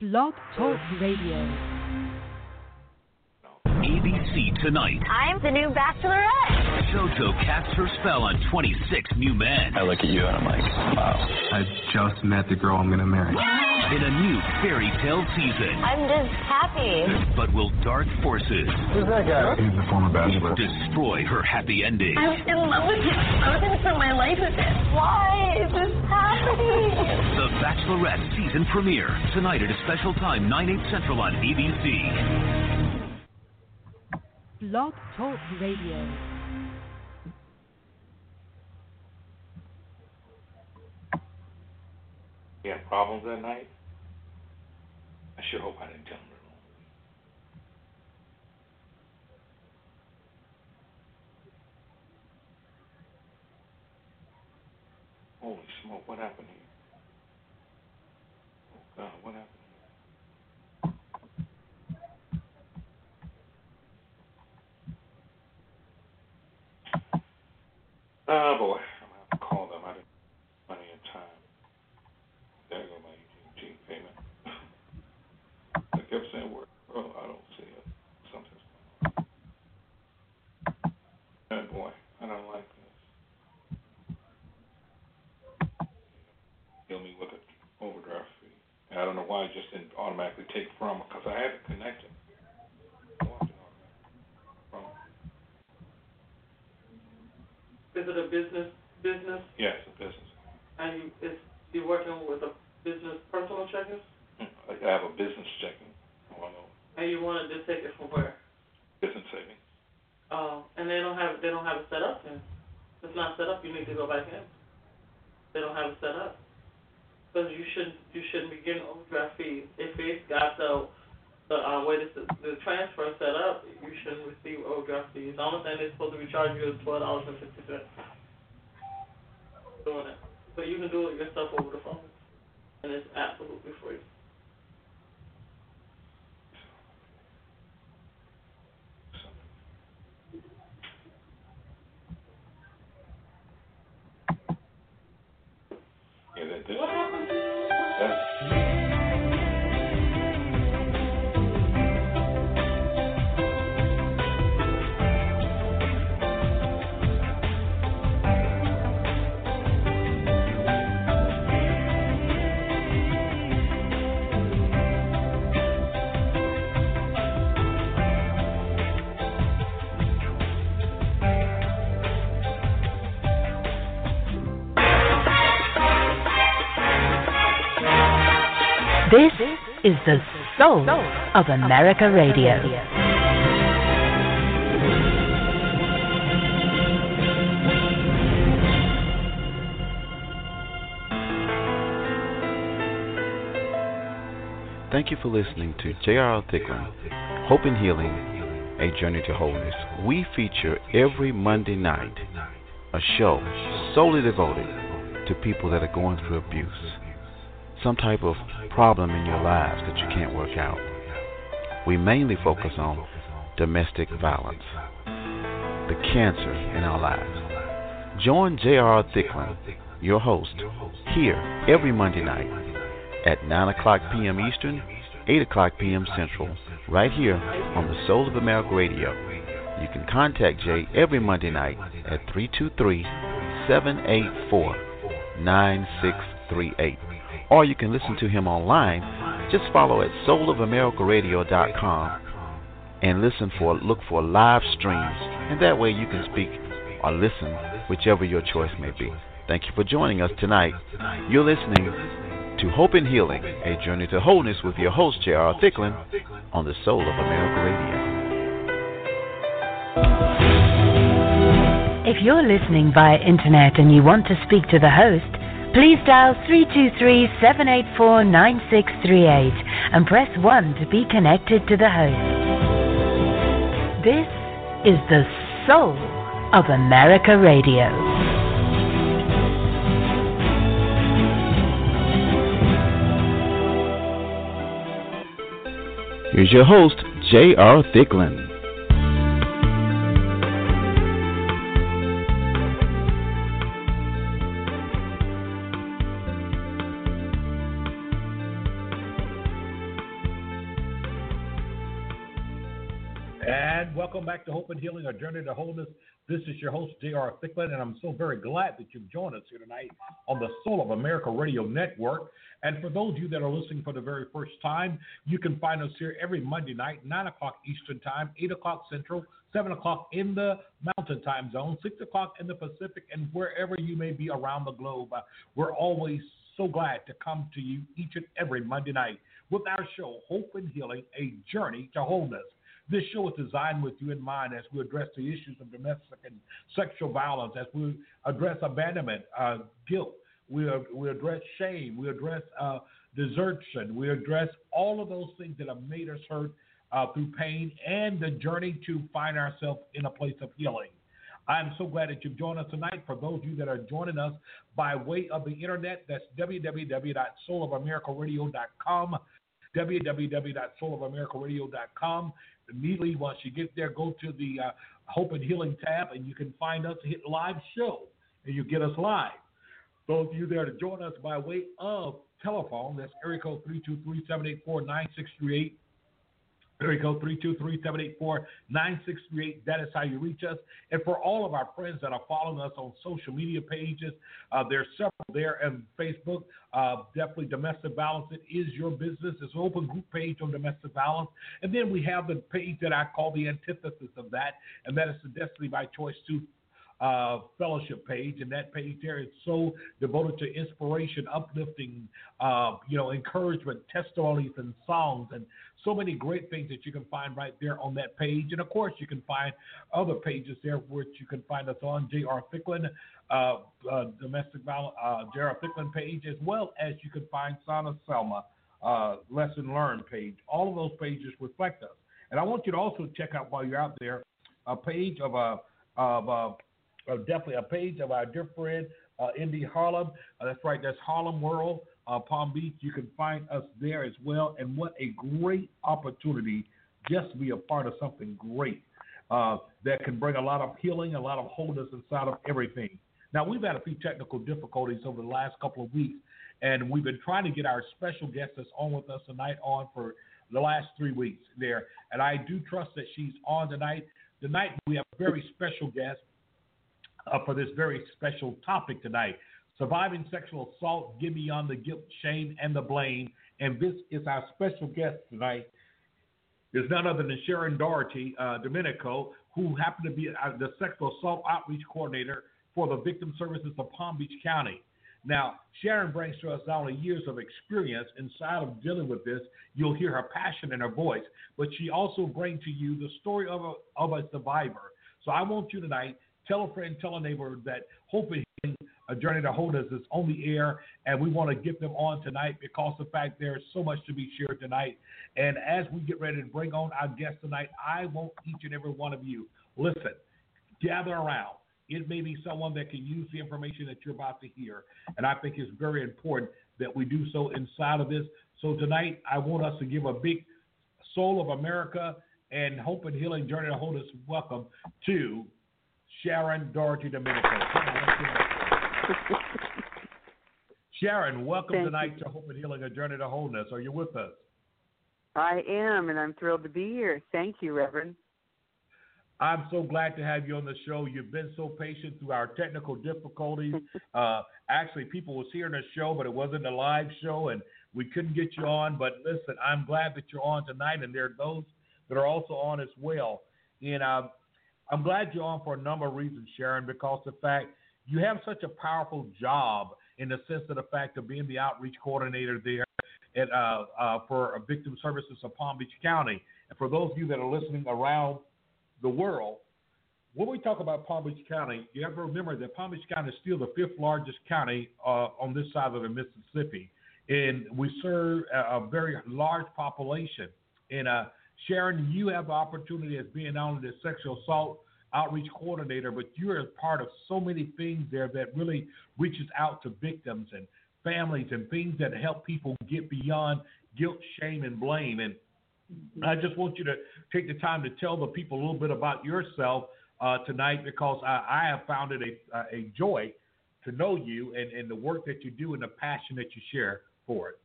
Blog Talk Radio. ABC tonight. I'm the new bachelorette. JoJo casts her spell on 26 new men. I look at you and I'm like, wow. I just met the girl I'm gonna marry. In a new fairy tale season. I'm just happy. But will dark forces Who's that guy? He's the former bachelor. destroy her happy ending? I was in love with him. I was gonna spend my life with him. Why is this happening? The Bachelorette season premiere tonight at a special time, 9 8 Central on ABC. Blog Talk Radio. You have problems that night? I sure hope I didn't tell him. Holy smoke, what happened here? Oh God, what happened here? Oh boy, I'm gonna have to call them. I didn't time. There go my payment. I kept saying. Oh, I don't see going. Oh boy, I don't like this. Kill me with an overdraft fee. And I don't know why it just didn't automatically take from because I had it. Why did it automatically from? Is it a business business Yes, a business. and you is you working with a business personal checking Hmm, I have a business checking. I want to know and you wanted to take it from where? business savings. Oh, and they don't have they don't have it set up then. If it's not set up, you need to go back in. They don't have it set up. Because you shouldn't you shouldn't be getting overdraft fees. If it's got the the uh, way the the transfer set up, you shouldn't receive overdraft fees. The only thing they're supposed to be charging you is twelve dollars and fifty cents. Doing it, but you can do it yourself over the phone, and it's absolutely free. Yeah, that this. This is the soul of America Radio. Thank you for listening to J.R.L. Thicklin, Hope and Healing, A Journey to Wholeness. We feature every Monday night a show solely devoted to people that are going through abuse, some type of problem in your lives that you can't work out. We mainly focus on domestic violence, the cancer in our lives. Join J.R. Thicklin, your host, here every Monday night at 9 o'clock p.m. Eastern, 8 o'clock p.m. Central, right here on the Soul of America Radio. You can contact Jay every Monday night at 323 784 9638. Or you can listen to him online. Just follow at soulofamericaradio.com and listen for look for live streams. And that way you can speak or listen, whichever your choice may be. Thank you for joining us tonight. You're listening to Hope and Healing, a journey to wholeness with your host, J.R. Thicklin, on the Soul of America Radio. If you're listening via internet and you want to speak to the host, please dial 323-784-9638 and press 1 to be connected to the host. This is the soul of America Radio. Here's your host, J.R. Thicklin. Welcome back to Hope and Healing, a journey to wholeness. This is your host, J.R. Thicklin, and I'm so very glad that you've joined us here tonight on the Soul of America Radio Network. And for those of you that are listening for the very first time, you can find us here every Monday night, 9 o'clock Eastern Time, 8 o'clock Central, 7 o'clock in the Mountain Time Zone, 6 o'clock in the Pacific, and wherever you may be around the globe. Uh, we're always so glad to come to you each and every Monday night with our show, Hope and Healing, a journey to wholeness. This show is designed with you in mind as we address the issues of domestic and sexual violence, as we address abandonment, uh, guilt, we, uh, we address shame, we address uh, desertion, we address all of those things that have made us hurt uh, through pain and the journey to find ourselves in a place of healing. I'm so glad that you've joined us tonight. For those of you that are joining us by way of the internet, that's www.soulofamericaradio.com www.soulofamericaradio.com. Immediately, once you get there, go to the uh, Hope and Healing tab, and you can find us, hit live show, and you get us live. Those of you there to join us by way of telephone, that's area code 323 784 9638. Area code 323-784-9638. That is how you reach us. And for all of our friends that are following us on social media pages, uh, there's several there and Facebook. Uh, definitely domestic violence. It is your business. It's an open group page on domestic violence. And then we have the page that I call the antithesis of that, and that is the Destiny by Choice 2 uh, fellowship page, and that page there is so devoted to inspiration, uplifting, uh, you know, encouragement, testimonies, and songs, and so many great things that you can find right there on that page. And of course, you can find other pages there, which you can find us on J.R. Thicklin, uh, uh, domestic violence, uh, J.R. Thicklin page, as well as you can find Sana Selma uh, lesson learned page. All of those pages reflect us. And I want you to also check out while you're out there a page of a of a uh, definitely a page of our dear friend uh, Indy Harlem. Uh, that's right, that's Harlem World, uh, Palm Beach. You can find us there as well. And what a great opportunity just to be a part of something great uh, that can bring a lot of healing, a lot of wholeness inside of everything. Now, we've had a few technical difficulties over the last couple of weeks, and we've been trying to get our special guest that's on with us tonight on for the last three weeks there. And I do trust that she's on tonight. Tonight, we have a very special guest uh, for this very special topic tonight. Surviving sexual assault, get beyond the guilt, shame, and the blame. And this is our special guest tonight. Is none other than Sharon Daugherty uh, Domenico, who happened to be uh, the sexual assault outreach coordinator for the Victim Services of Palm Beach County. Now, Sharon brings to us not only years of experience inside of dealing with this, you'll hear her passion in her voice, but she also brings to you the story of a, of a survivor. So I want you tonight Tell a friend, tell a neighbor that Hope and a uh, Journey to Wholeness is on the air, and we want to get them on tonight because the fact there's so much to be shared tonight. And as we get ready to bring on our guest tonight, I want each and every one of you listen, gather around. It may be someone that can use the information that you're about to hear, and I think it's very important that we do so inside of this. So tonight, I want us to give a big Soul of America and Hope and Healing Journey to Wholeness welcome to Sharon Daugherty Domenico. Sharon, welcome Thank tonight you. to Hope and Healing, a journey to wholeness. Are you with us? I am, and I'm thrilled to be here. Thank you, Reverend. I'm so glad to have you on the show. You've been so patient through our technical difficulties. uh, actually, people was hearing the show, but it wasn't a live show, and we couldn't get you on. But listen, I'm glad that you're on tonight, and there are those that are also on as well. And uh, I'm glad you're on for a number of reasons, Sharon, because the fact you have such a powerful job in the sense of the fact of being the outreach coordinator there at, uh, uh, for Victim Services of Palm Beach County. And for those of you that are listening around the world, when we talk about Palm Beach County, you have to remember that Palm Beach County is still the fifth largest county uh, on this side of the Mississippi. And we serve a, a very large population. And uh, Sharon, you have the opportunity as being not only the sexual assault outreach coordinator, but you're a part of so many things there that really reaches out to victims and families and things that help people get beyond guilt, shame, and blame. And I just want you to take the time to tell the people a little bit about yourself uh, tonight because I, I, have found it a, a joy to know you and, and the work that you do and the passion that you share for it.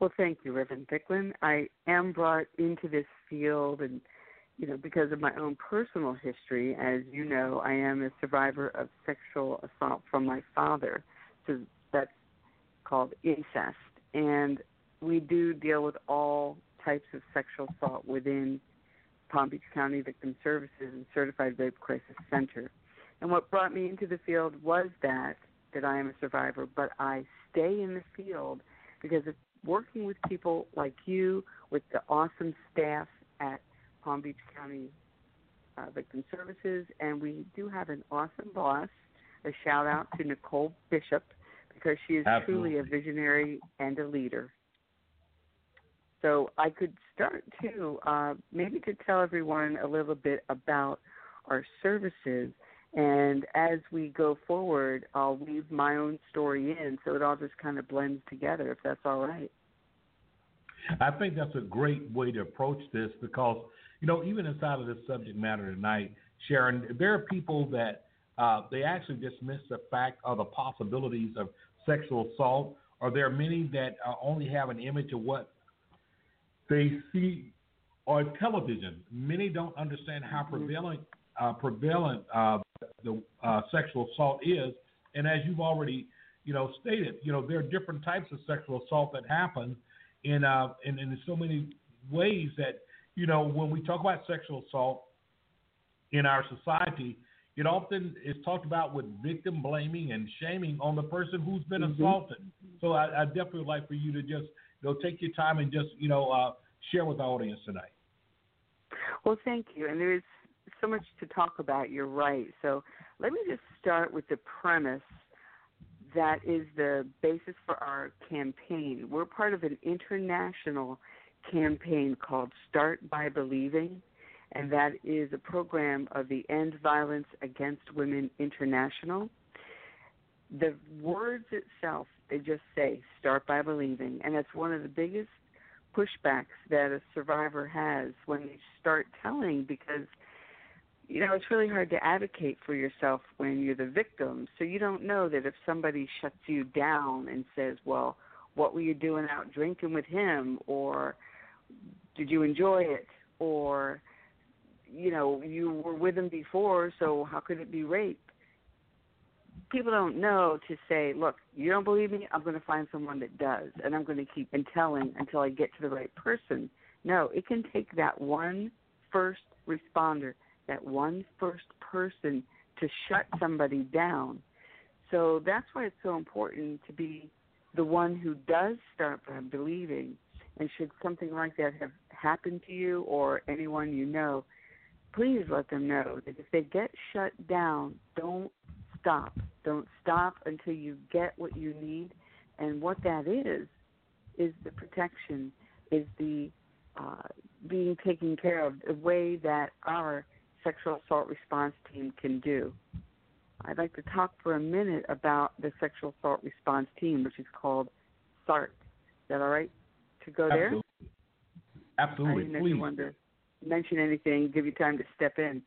Well, thank you, Reverend Thicklin. I am brought into this field and you know, because of my own personal history, as you know, I am a survivor of sexual assault from my father. So that's called incest. And we do deal with all types of sexual assault within Palm Beach County Victim Services and Certified Rape Crisis Center. And what brought me into the field was that that I am a survivor, but I stay in the field because of working with people like you, with the awesome staff at Palm Beach County uh, Victim Services, and we do have an awesome boss. A shout out to Nicole Bishop because she is Absolutely. truly a visionary and a leader. So I could start to uh, maybe to tell everyone a little bit about our services. And as we go forward, I'll weave my own story in so it all just kind of blends together, if that's all right. I think that's a great way to approach this because, you know, even inside of this subject matter tonight, Sharon, there are people that uh, they actually dismiss the fact of the possibilities of sexual assault, or there are many that uh, only have an image of what they see on television. Many don't understand how prevalent uh, prevalent uh, the uh, sexual assault is, and as you've already, you know, stated, you know, there are different types of sexual assault that happen in uh, in, in so many ways that you know when we talk about sexual assault in our society, it often is talked about with victim blaming and shaming on the person who's been Mhm. assaulted. So I, I definitely would like for you to just you know take your time and just you know uh, share with the audience tonight. Well, thank you. And there is so much to talk about. You're right. So let me just start with the premise that is the basis for our campaign. We're part of an international campaign called Start by Believing, and that is a program of the End Violence Against Women International. The words itself, they just say start by believing, and that's one of the biggest pushbacks that a survivor has when they start telling because you know it's really hard to advocate for yourself when you're the victim. So you don't know that if somebody shuts you down and says well what were you doing out drinking with him? or did you enjoy it? or you know you were with him before so how could it be rape? People don't know to say, look, you don't believe me, I'm going to find someone that does, and I'm going to keep telling until I get to the right person. No, it can take that one first responder, that one first person to shut somebody down. So that's why it's so important to be the one who does start by believing. And should something like that have happened to you or anyone you know, please let them know that if they get shut down, don't stop. Don't stop until you get what you need. And what that is, is the protection, is the uh, being taken care of, the way that our sexual assault response team can do. I'd like to talk for a minute about the sexual assault response team, which is called SART. Is that all right to go there? Absolutely, I didn't please. to mention anything, give you time to step in.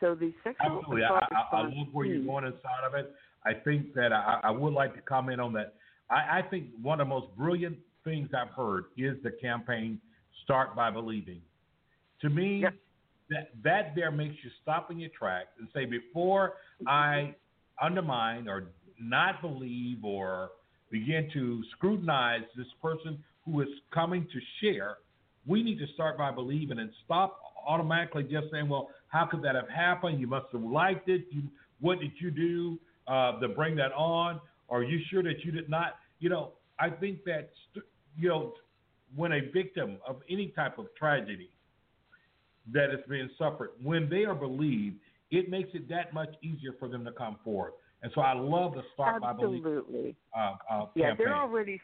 So the sexual Absolutely. I, assault I, I response love where you're going inside of it. I think that I, I would like to comment on that. I, I think one of the most brilliant things I've heard is the campaign "Start by Believing." To me, that that there makes you stop in your tracks and say, before I undermine or not believe or begin to scrutinize this person who is coming to share, we need to start by believing and stop automatically just saying, well, how could that have happened? You must have liked it. You, what did you do uh, to bring that on? Are you sure that you did not? You know, I think that, you know, when a victim of any type of tragedy that is being suffered, when they are believed, it makes it that much easier for them to come forward. And so I love the start by believing Absolutely. uh, uh, Yeah, campaign. they're already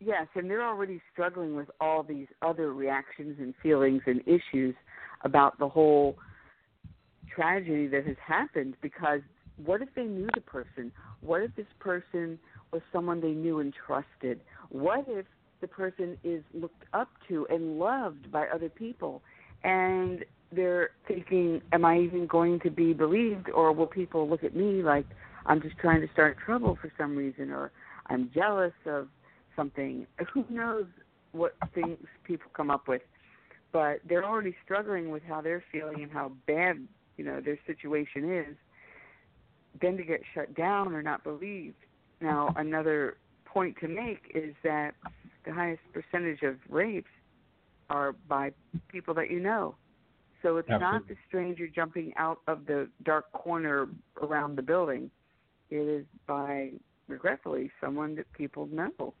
yes, and they're already struggling with all these other reactions and feelings and issues about the whole tragedy that has happened because what if they knew the person? What if this person was someone they knew and trusted? What if the person is looked up to and loved by other people and they're thinking, Am I even going to be believed or will people look at me like I'm just trying to start trouble for some reason or I'm jealous of something. Who knows what things people come up with. but they're already struggling with how they're feeling and how bad you know their situation is. Then to get shut down or not believed. Now another point to make is that the highest percentage of rapes are by people that you know. So it's Absolutely. not the stranger jumping out of the dark corner around the building. It is by regretfully someone that people know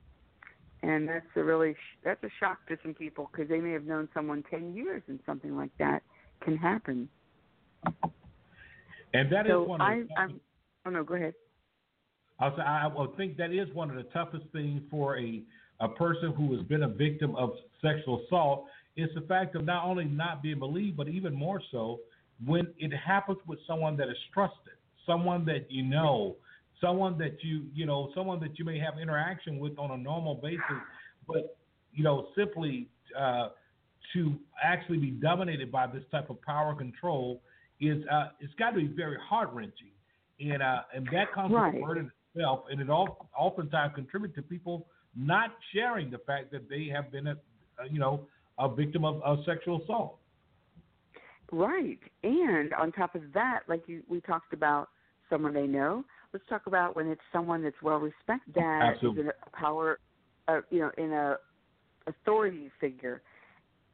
and that's a really that's a shock to some people because they may have known someone ten years and something like that can happen. And that is so one of I, the I'm, oh no, go ahead. I'll say, I think that is one of the toughest things for a a person who has been a victim of sexual assault is the fact of not only not being believed, but even more so when it happens with someone that is trusted, someone that you know, someone that you you know, someone that you may have interaction with on a normal basis, but you know, simply uh, to actually be dominated by this type of power control is uh, it's got to be very heart wrenching, and uh, and that comes Right. with the burden itself, and it all, oftentimes contributes to people not sharing the fact that they have been a, you know a victim of, of sexual assault. Right, and on top of that, like you, we talked about someone they know. Let's talk about when it's someone that's well respected, that is Absolutely. in a power, uh, you know, in a authority figure.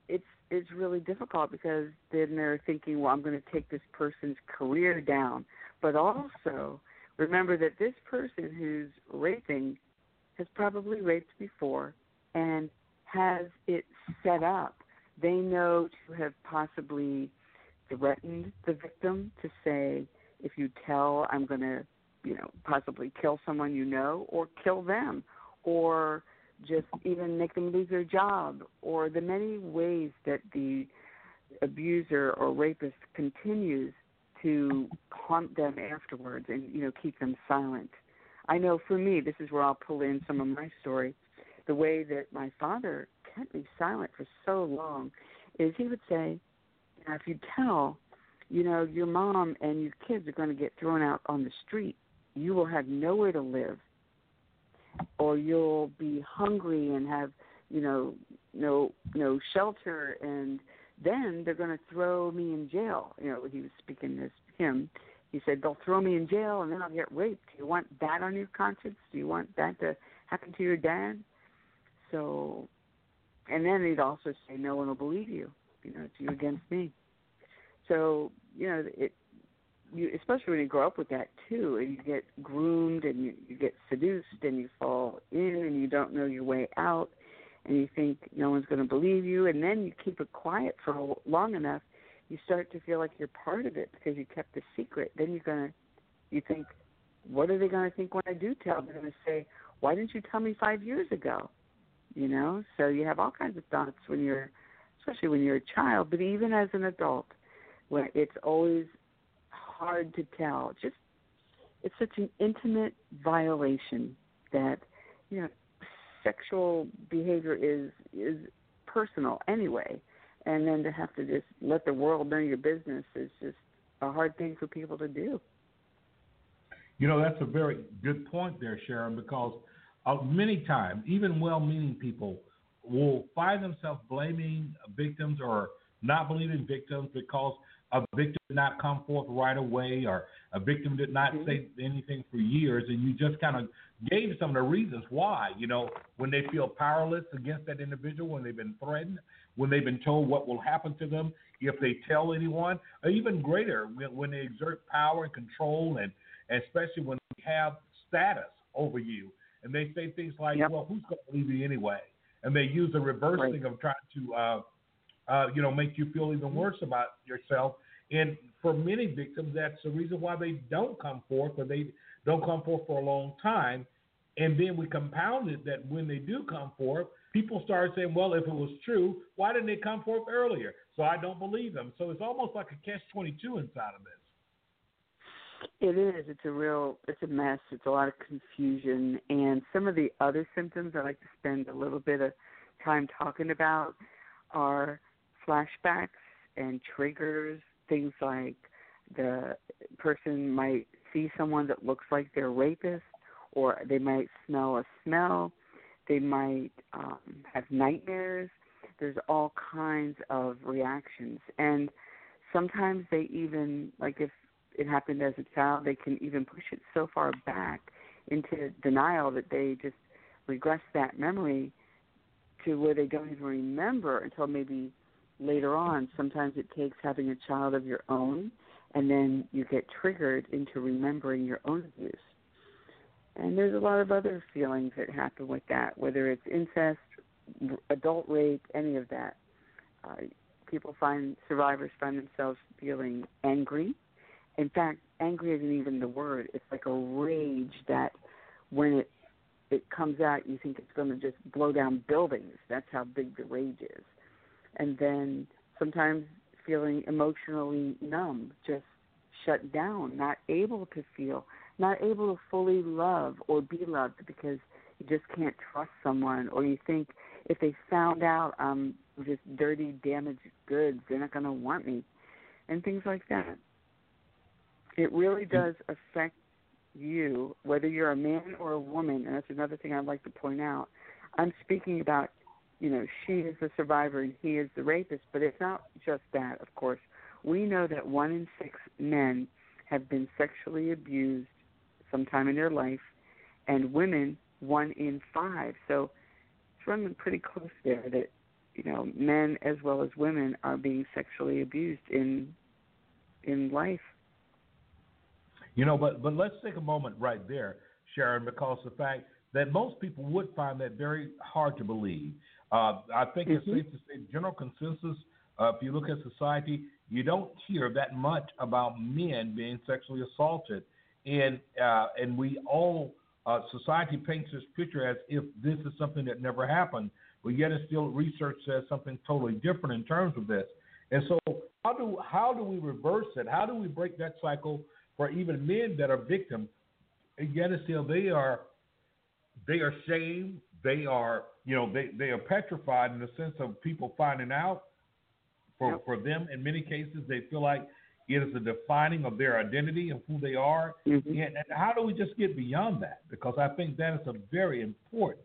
It's it's really difficult because then they're thinking, well, I'm going to take this person's career down, but also remember that this person who's raping has probably raped before and has it set up. They know to have possibly threatened the victim to say, if you tell, I'm going to, you know, possibly kill someone you know or kill them or just even make them lose their job or the many ways that the abuser or rapist continues to haunt them afterwards and you know keep them silent. I know for me, this is where I'll pull in some of my story. The way that my father kept me silent for so long is he would say, now, if you tell, you know, your mom and your kids are going to get thrown out on the street, you will have nowhere to live, or you'll be hungry and have, you know, no no shelter, and then they're going to throw me in jail. You know, he was speaking as him. He said they'll throw me in jail and then I'll get raped. Do you want that on your conscience? Do you want that to happen to your dad? So, and then he'd also say, no one will believe you. You know, it's you against me. So, you know, it, you, especially when you grow up with that too, and you get groomed and you, you get seduced and you fall in and you don't know your way out, and you think no one's going to believe you, and then you keep it quiet for long enough, you start to feel like you're part of it because you kept the secret. Then you're gonna, you think, what are they to think when I do tell? They're to say, why didn't you tell me five years ago? You know, so you have all kinds of thoughts when you're, especially when you're a child, but even as an adult, when it's always hard to tell. Just it's such an intimate violation that you know sexual behavior is is personal anyway, and then to have to just let the world know your business is just a hard thing for people to do. You know, that's a very good point there, Sharon, because uh, many times, even well meaning people will find themselves blaming victims or not believing victims because a victim did not come forth right away or a victim did not say anything for years and you just kind of gave some of the reasons why you know when they feel powerless against that individual when they've been threatened when they've been told what will happen to them if they tell anyone or even greater when, when they exert power and control and especially when they have status over you and they say things like well who's going to believe you anyway and they use the reverse Right. thing of trying to uh, uh, you know, make you feel even worse about yourself. And for many victims, that's the reason why they don't come forth, or they don't come forth for a long time. And then we compound it that when they do come forth, people start saying, "Well, if it was true, why didn't they come forth earlier?" So I don't believe them. So it's almost like a catch twenty-two inside of this. It is. It's a real. It's a mess. It's a lot of confusion, and some of the other symptoms I like to spend a little bit of time talking about are flashbacks and triggers. Things like the person might see someone that looks like their rapist, or they might smell a smell. They might um, have nightmares. there's all kinds of reactions, and sometimes they even like if it happened as a child, they can even push it so far back into denial that they just regress that memory to where they don't even remember until maybe later on. Sometimes it takes having a child of your own, and then you get triggered into remembering your own abuse. And there's a lot of other feelings that happen with that, whether it's incest, adult rape, any of that. Uh, people find survivors find themselves feeling angry. In fact, angry isn't even the word. It's like a rage that when it it comes out, you think it's going to just blow down buildings. That's how big the rage is. And then sometimes feeling emotionally numb, just shut down, not able to feel, not able to fully love or be loved because you just can't trust someone, or you think if they found out I'm just dirty, damaged goods, they're not going to want me, and things like that. It really mm. does affect you, whether you're a man or a woman, and that's another thing I'd like to point out. I'm speaking about, you know, she is the survivor and he is the rapist, but it's not just that, of course. We know that one in six men have been sexually abused sometime in their life, and women, one in five. So it's running pretty close there that, you know, men as well as women are being sexually abused in in life. You know, but but let's take a moment right there, Sharon, because the fact that most people would find that very hard to believe. Uh, I think mm-hmm. it's safe to say, general consensus. Uh, if you look at society, you don't hear that much about men being sexually assaulted, and uh, and we all uh, society paints this picture as if this is something that never happened, but yet it's still research says something totally different in terms of this. And so, how do how do we reverse it? How do we break that cycle for even men that are victims, yet still they are they are shamed, they are you know they, they are petrified in the sense of people finding out. For yep. for them, in many cases, they feel like it is a defining of their identity and who they are. Mm-hmm. And, and how do we just get beyond that? Because I think that is a very important,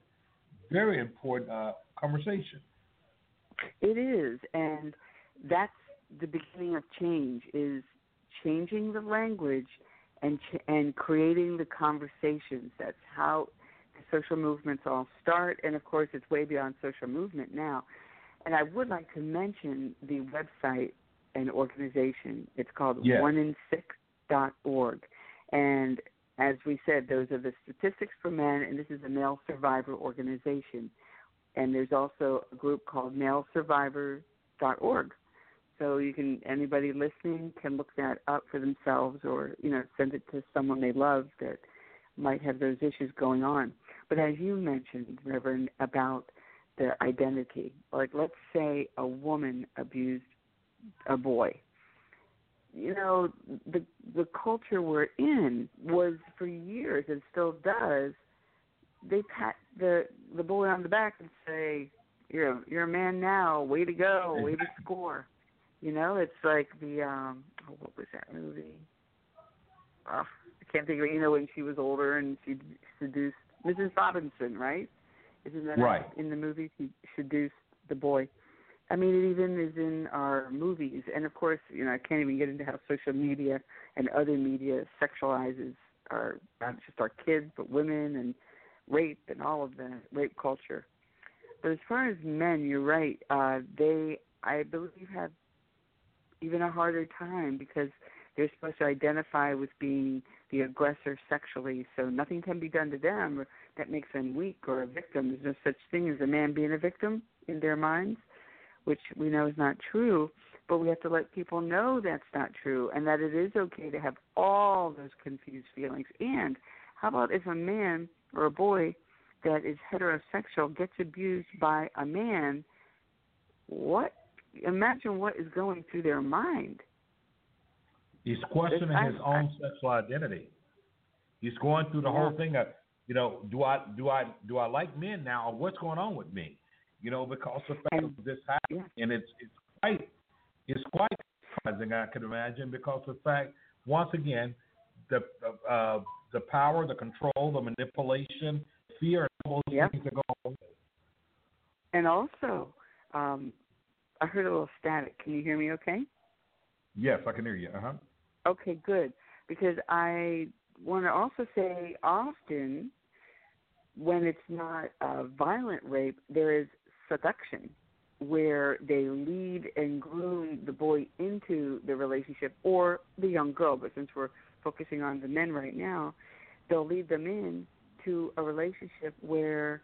very important uh, conversation. It is, and that's the beginning of change. Is changing the language and ch- and creating the conversations. That's how the social movements all start, and of course, it's way beyond social movement now. And I would like to mention the website and organization. It's called yes. onein6.org. And as we said, those are the statistics for men, and this is a male survivor organization. And there's also a group called malesurvivor.org. So you can anybody listening can look that up for themselves, or you know send it to someone they love that might have those issues going on. But as you mentioned, Reverend, about the identity, like let's say a woman abused a boy. You know, the the culture we're in was for years and still does. They pat the the boy on the back and say, "You're a, you're a man now. Way to go. Way to score." You know, it's like the um oh, what was that movie? Oh, I can't think of it. You know, when she was older and she seduced Mrs. Robinson, right? Isn't that right. in the movie? She seduced the boy. I mean, it even is in our movies, and of course, you know, I can't even get into how social media and other media sexualizes our not just our kids, but women and rape and all of the rape culture. But as far as men, you're right. Uh, they, I believe, have even a harder time because they're supposed to identify with being the aggressor sexually, so nothing can be done to them that makes them weak or a victim. There's no such thing as a man being a victim in their minds, which we know is not true. But we have to let people know that's not true and that it is okay to have all those confused feelings. And how about if a man or a boy that is heterosexual gets abused by a man? What imagine what is going through their mind. He's questioning his own sexual identity. He's going through the yeah. whole thing of, you know, do I do I do I like men now, or what's going on with me? You know, because the fact of this happening, yeah. and it's it's quite it's quite surprising, I can imagine, because the fact once again, the uh, the power, the control, the manipulation, fear, and all those yep. things that go on. And also, Um, I heard a little static. Can you hear me? Okay. Yes, I can hear you. Uh huh. Okay, good. Because I want to also say often when it's not a violent rape, there is seduction where they lead and groom the boy into the relationship or the young girl, but since we're focusing on the men right now, they'll lead them in to a relationship where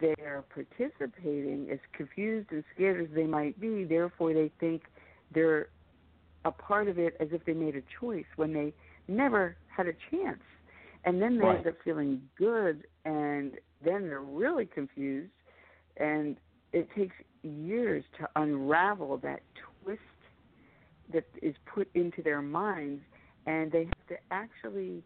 they're participating as confused and scared as they might be, therefore they think they're a part of it as if they made a choice when they never had a chance. And then they right. end up feeling good and then they're really confused and it takes years to unravel that twist that is put into their minds and they have to actually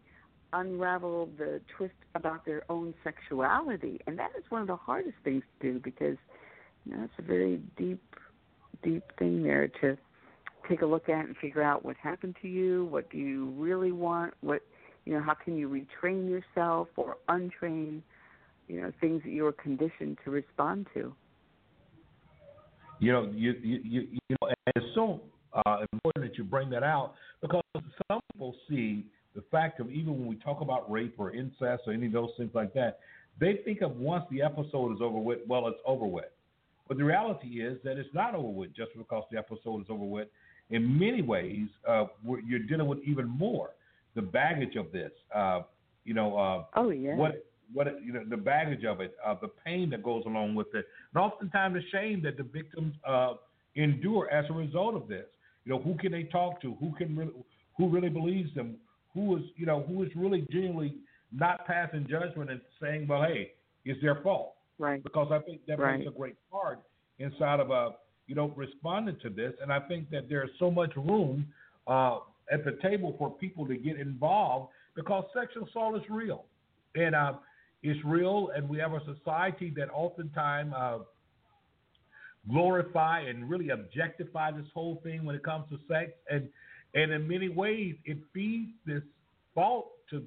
unravel the twist about their own sexuality. And that is one of the hardest things to do because you know it's a very deep deep thing there to take a look at and figure out what happened to you what do you really want what you know how can you retrain yourself or untrain you know things that you were conditioned to respond to you know you you you, you know it's so uh, important that you bring that out because some people see the fact of even when we talk about rape or incest or any of those things like that, they think of once the episode is over with, well, it's over with. But the reality is that it's not over with just because the episode is over with. In many ways, uh, you're dealing with even more the baggage of this. Uh, you know, uh, oh yeah, what what you know, the baggage of it, uh, the pain that goes along with it, and oftentimes the shame that the victims uh, endure as a result of this. You know, who can they talk to? Who can really, who really believes them? who is you know who is really genuinely not passing judgment and saying, well, hey, it's their fault. Right. Because I think that right. plays a great part inside of a you know responding to this, and I think that there's so much room uh, at the table for people to get involved because sexual assault is real, and uh, it's real, and we have a society that oftentimes. Uh, glorify and really objectify this whole thing when it comes to sex and and in many ways, it feeds this fault to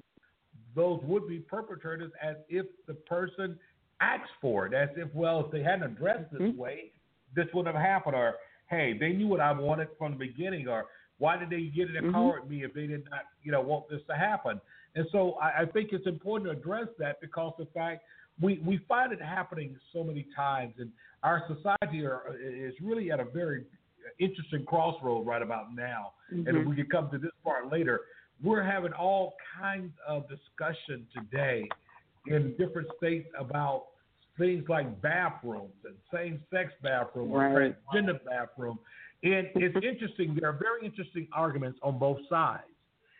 those would be perpetrators as if the person asked for it, as if, well, if they hadn't addressed this mm-hmm. way, this wouldn't have happened. Or, hey, they knew what I wanted from the beginning. Or, why did they get in a mm-hmm. car with me if they did not, you know, want this to happen? And so I, I think it's important to address that because the fact we, we find it happening so many times, and our society are, is really at a very interesting crossroad right about now. Mm-hmm. And if we can come to this part later, we're having all kinds of discussion today in different states about things like bathrooms and same-sex bathrooms, right. transgender bathroom. And it's interesting. There are very interesting arguments on both sides.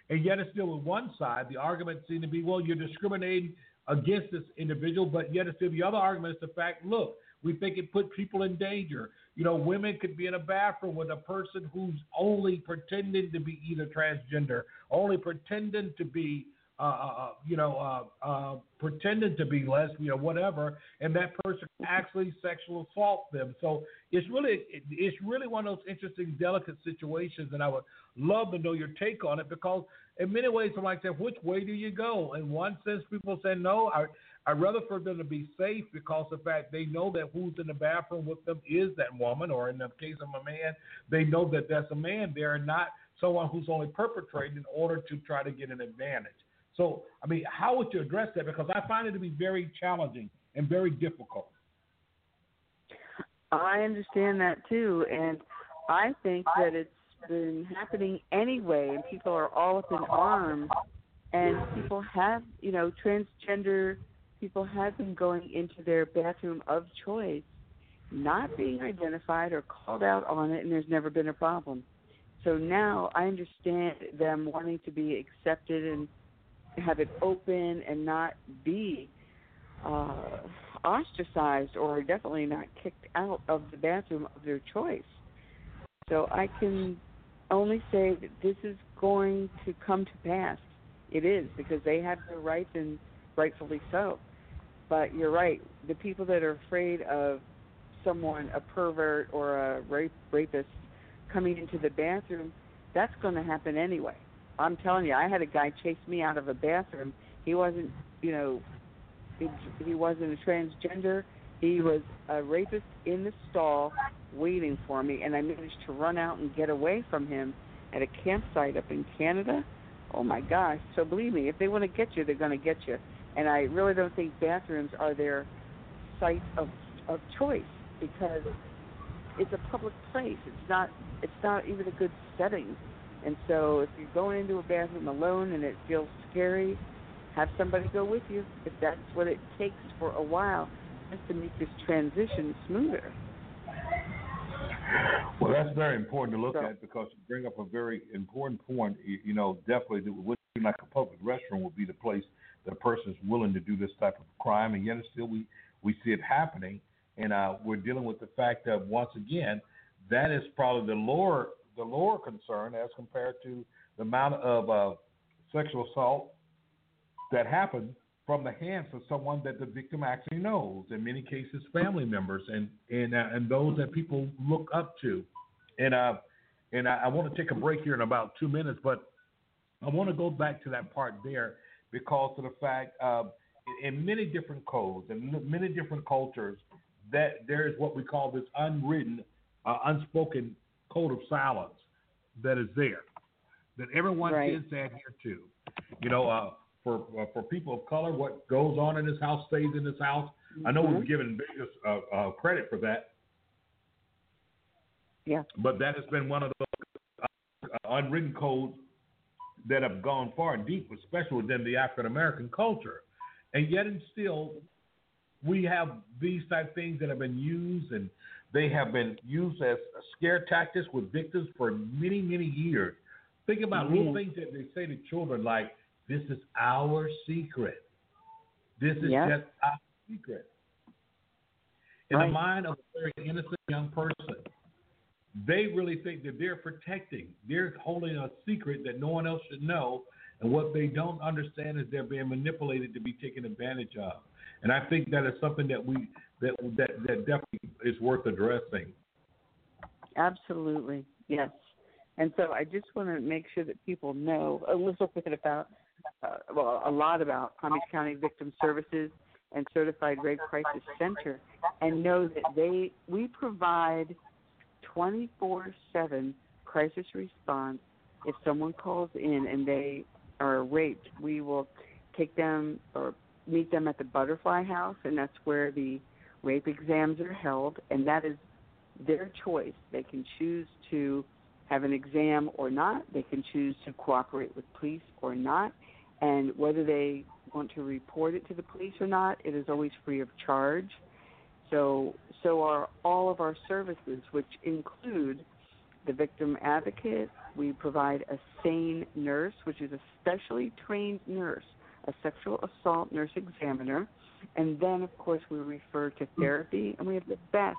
And yet, it's still with one side. The argument seems to be, well, you're discriminating against this individual, but yet it's still the other argument is the fact, look, we think it put people in danger. You know, women could be in a bathroom with a person who's only pretending to be either transgender, only pretending to be, uh, uh, uh you know, uh, pretending to be lesbian or whatever, and that person actually sexual assault them. So it's really, it's really one of those interesting, delicate situations, and I would love to know your take on it because in many ways, I'm like, which way do you go? In one sense, people say no. I, I'd rather for them to be safe because the fact they know that who's in the bathroom with them is that woman, or in the case of a man, they know that that's a man there and not someone who's only perpetrating in order to try to get an advantage. So, I mean, how would you address that? Because I find it to be very challenging and very difficult. I understand that too, and I think that it's been happening anyway, and people are all up in arms, and people have, you know, transgender people have been going into their bathroom of choice, not being identified or called out on it, and there's never been a problem. So now I understand them wanting to be accepted and have it open and not be uh, ostracized or definitely not kicked out of the bathroom of their choice. So I can only say that this is going to come to pass. It is because they have their rights and rightfully so. But you're right. The people that are afraid of someone, a pervert or a rape, rapist, coming into the bathroom, that's going to happen anyway. I'm telling you, I had a guy chase me out of a bathroom. He wasn't, you know, he, he wasn't a transgender. He was a rapist in the stall waiting for me, and I managed to run out and get away from him at a campsite up in Canada. Oh my gosh! So believe me, if they want to get you, they're going to get you. And I really don't think bathrooms are their site of of choice because it's a public place. It's not it's not even a good setting. And so if you're going into a bathroom alone and it feels scary, have somebody go with you if that's what it takes for a while just to make this transition smoother. Well, that's very important to look so, at because you bring up a very important point. You, know, definitely, would like a public restroom would be the place that a person is willing to do this type of crime, and yet still we we see it happening, and uh, we're dealing with the fact that once again, that is probably the lower the lower concern as compared to the amount of uh, sexual assault that happened from the hands of someone that the victim actually knows. In many cases, family members and and uh, and those that people look up to. And uh, and I, I want to take a break here in about two minutes, but I want to go back to that part there because of the fact uh, in many different codes and many different cultures that there is what we call this unwritten, uh, unspoken code of silence that is there that everyone right. is to adhere to. You know, uh, for uh, for people of color, what goes on in this house stays in this house. Mm-hmm. I know we've mm-hmm. given Vegas uh, uh, credit for that. Yeah. But that has been one of those uh, unwritten codes that have gone far and deep, especially within the African American culture. And yet, and still, we have these type of things that have been used, and they have been used as scare tactics with victims for many, many years. Think about mm-hmm. little things that they say to children like, this is our secret. This is just our secret. In right. the mind of a very innocent young person, they really think that they're protecting, they're holding a secret that no one else should know. And what they don't understand is they're being manipulated to be taken advantage of. And I think that is something that we that that, that definitely is worth addressing. Absolutely, yes. And so I just want to make sure that people know a little bit about uh, well, a lot about Palm Beach County Victim Services and Certified Rape Crisis Center, and know that they we provide 24/7 crisis response. If someone calls in and they are raped, we will take them or meet them at the Butterfly House, and that's where the rape exams are held, and that is their choice. They can choose to have an exam or not. They can choose to cooperate with police or not and whether they want to report it to the police or not, it is always free of charge. So, so are all of our services, which include the victim advocate. We provide a SANE nurse, which is a specially trained nurse, a sexual assault nurse examiner, and then of course we refer to therapy, and we have the best,